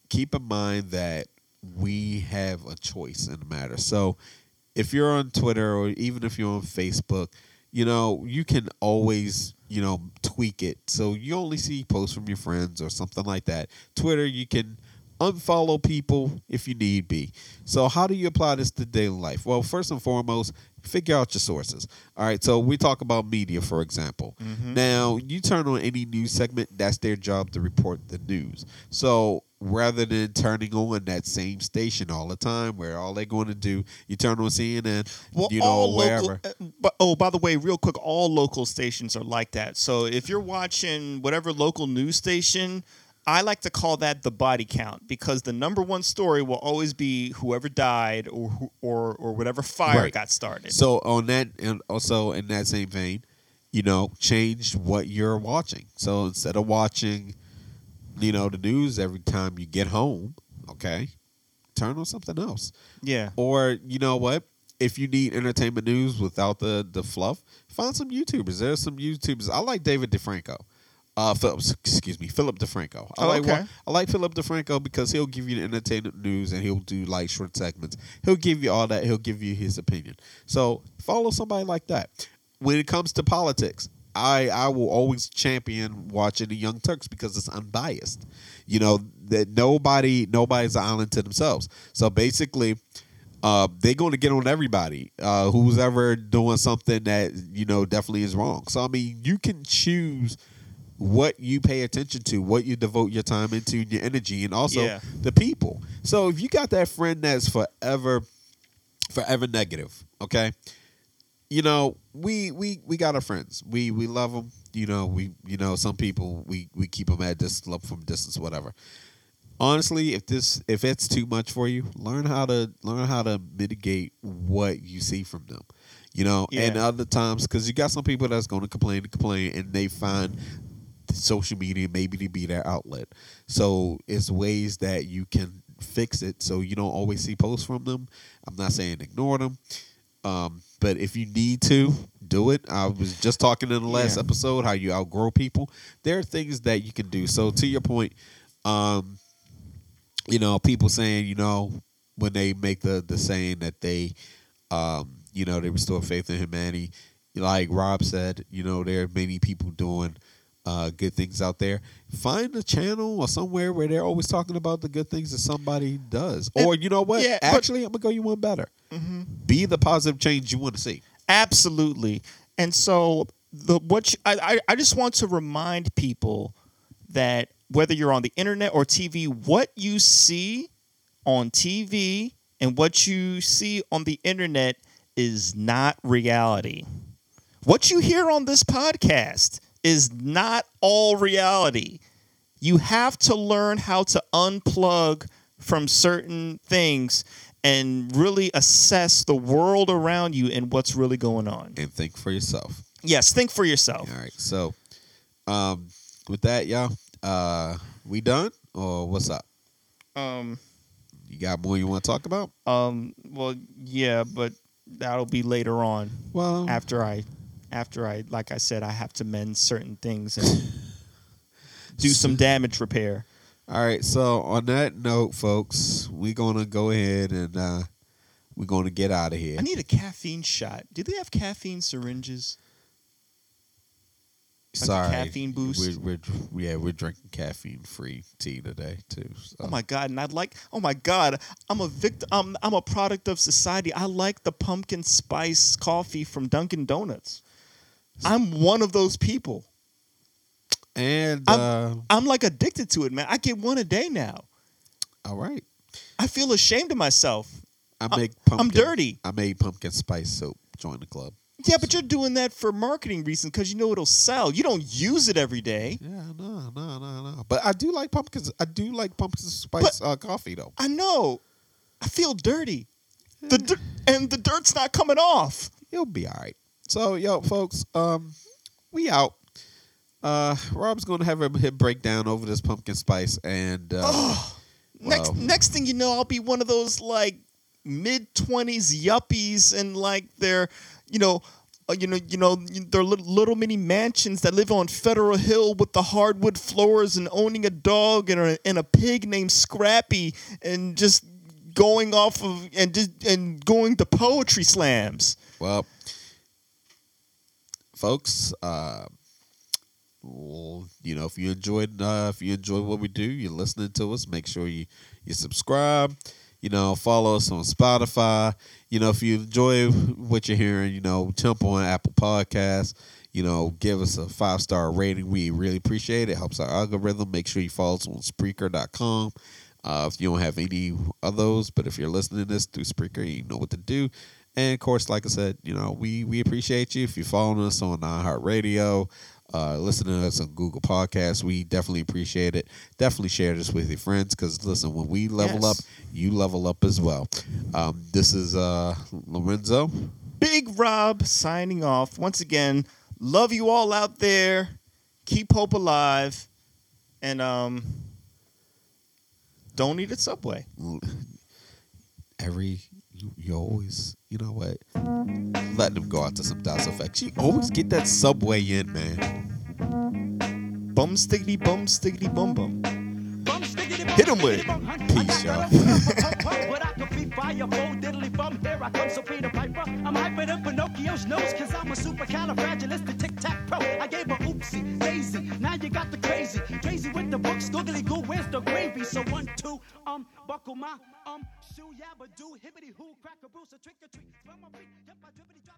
keep in mind that we have a choice in the matter. So if you're on Twitter or even if you're on Facebook, you know, you can always, you know, tweak it. So you only see posts from your friends or something like that. Twitter, you can unfollow people if you need be. So how do you apply this to daily life? Well, first and foremost, figure out your sources. All right, so we talk about media, for example. Now, you turn on any news segment, that's their job to report the news. So rather than turning on that same station all the time where all they're going to do, you turn on CNN, you know, wherever. local. uh, but, oh, by the way, real quick, all local stations are like that. So if you're watching whatever local news station, I like to call that the body count because the number one story will always be whoever died or who- or or whatever fire Right. got started. So on that, and also in that same vein, you know, change what you're watching. So instead of watching, you know, the news every time you get home, okay, turn on something else. yeah. Or you know what? If you need entertainment news without the the fluff, find some YouTubers. There's some YouTubers. I like David DeFranco. Uh, Philip, excuse me, Philip DeFranco. I Oh, like okay. I like Philip DeFranco because he'll give you the entertainment news and he'll do like short segments. He'll give you all that. He'll give you his opinion. So follow somebody like that. When it comes to politics, I I will always champion watching the Young Turks because it's unbiased. You know that nobody nobody's an island to themselves. So basically, uh, they're going to get on everybody uh, who's ever doing something that you know definitely is wrong. So I mean, you can choose what you pay attention to, what you devote your time into, and your energy, and also Yeah. the people. So if you got that friend that's forever, forever negative, okay, you know we we we got our friends. We we love them. You know we you know some people we we keep them at distance, love from distance, whatever honestly if this if it's too much for you learn how to learn how to mitigate what you see from them you know and other times because you got some people that's going to complain and complain and they find social media maybe to be their outlet so it's ways that you can fix it so you don't always see posts from them i'm not saying ignore them um, but if you need to do it, I was just talking in the last Yeah. episode how you outgrow people. There are things that you can do. So to your point, um, you know, people saying, you know, when they make the the saying that they, um, you know, they restore faith in humanity. Like Rob said, you know, there are many people doing uh, good things out there. Find a channel or somewhere where they're always talking about the good things that somebody does. Or you know what? yeah, Actually, I'm gonna go you one better. Be the positive change you want to see. Absolutely. And so the what you, I, I I just want to remind people that whether you're on the internet or TV, what you see on TV and what you see on the internet is not reality. What you hear on this podcast is not all reality. You have to learn how to unplug from certain things and really assess the world around you and what's really going on. And think for yourself. Yes, think for yourself. All right. So, um, with that, y'all, uh, we done or what's up? Um, You got more you want to talk about? um, well, yeah, but that'll be later on. Well, after I, after I, like I said, I have to mend certain things and do some damage repair. All right. So on that note, folks, we're gonna go ahead and uh, we're gonna get out of here. I need a caffeine shot. Do they have caffeine syringes? like a Sorry, caffeine boost? We're, we're yeah, we're drinking caffeine free tea today too. So. Oh my god! And I'd like. Oh my god! I'm a victim. I'm, I'm a product of society. I like the pumpkin spice coffee from Dunkin' Donuts. I'm one of those people. And I'm, uh, I'm like addicted to it, man. I get one a day now. all right, I feel ashamed of myself. I make. pumpkin. I'm dirty. I made pumpkin spice soap. Join the club. Yeah, but you're doing that for marketing reasons because you know it'll sell. You don't use it every day. Yeah, no, no, no, no. But I do like pumpkins. I do like pumpkin spice uh, coffee though. I know. I feel dirty. The dir- and the dirt's not coming off. You'll be all right. So, yo, folks, um, we out. Uh, Rob's going to have a hit breakdown over this pumpkin spice, and uh, Next Wow. next thing you know, I'll be one of those like mid twenties yuppies and like they're you know uh, you know you know they're little, little mini mansions that live on Federal Hill with the hardwood floors and owning a dog and a, and a pig named Scrappy and just going off of and just and going to poetry slams. well, folks, uh, well, you know, if you enjoyed, uh, if you enjoy what we do, you're listening to us. Make sure you you subscribe. You know, follow us on Spotify. You know, if you enjoy what you're hearing, you know, jump on Apple Podcasts. You know, give us a five star rating. We really appreciate it. Helps our algorithm. Make sure you follow us on Spreaker.com. Uh, if you don't have any of those, but if you're listening to this through Spreaker, you know what to do. And of course, like I said, you know, we we appreciate you if you're following us on iHeartRadio, uh, listening to us on Google Podcasts. We definitely appreciate it. Definitely share this with your friends because listen, when we level Yes. up, you level up as well. Um, this is uh, Lorenzo. Big Rob signing off. Once again, love you all out there. Keep hope alive. And um don't eat at Subway. Every you, you always, you know what? Let them go out to some DOS effects. You always get that subway in, man. Bum stiggity bum stiggity bum bum. Hit him with it. Peace, y'all. I could be fireball, diddly bum. Here I come, so Peter Piper. I'm Pinocchio's nose, cause I'm a supercalifragilistic tac pro. I gave her oopsie, daisy. Now you got the crazy. Crazy with the books, googly goo, where's the gravy? So one, two, um, buckle my, um, shoe, yabba do, hibbity hoo, crack a bruise, a trick or treat. Spell my beat, yep, I dribbity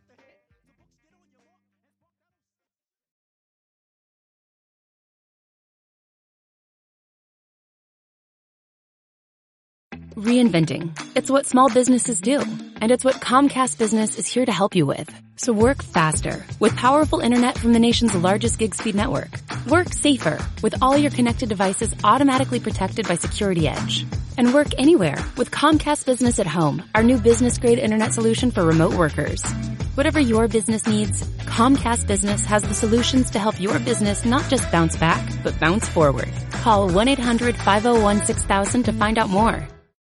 Reinventing. It's what small businesses do. And it's what Comcast Business is here to help you with. So work faster with powerful internet from the nation's largest gig speed network. Work safer with all your connected devices automatically protected by Security Edge. And work anywhere with Comcast Business at Home, our new business grade internet solution for remote workers. Whatever your business needs, Comcast Business has the solutions to help your business not just bounce back, but bounce forward. Call 1-800-501-6000 to find out more.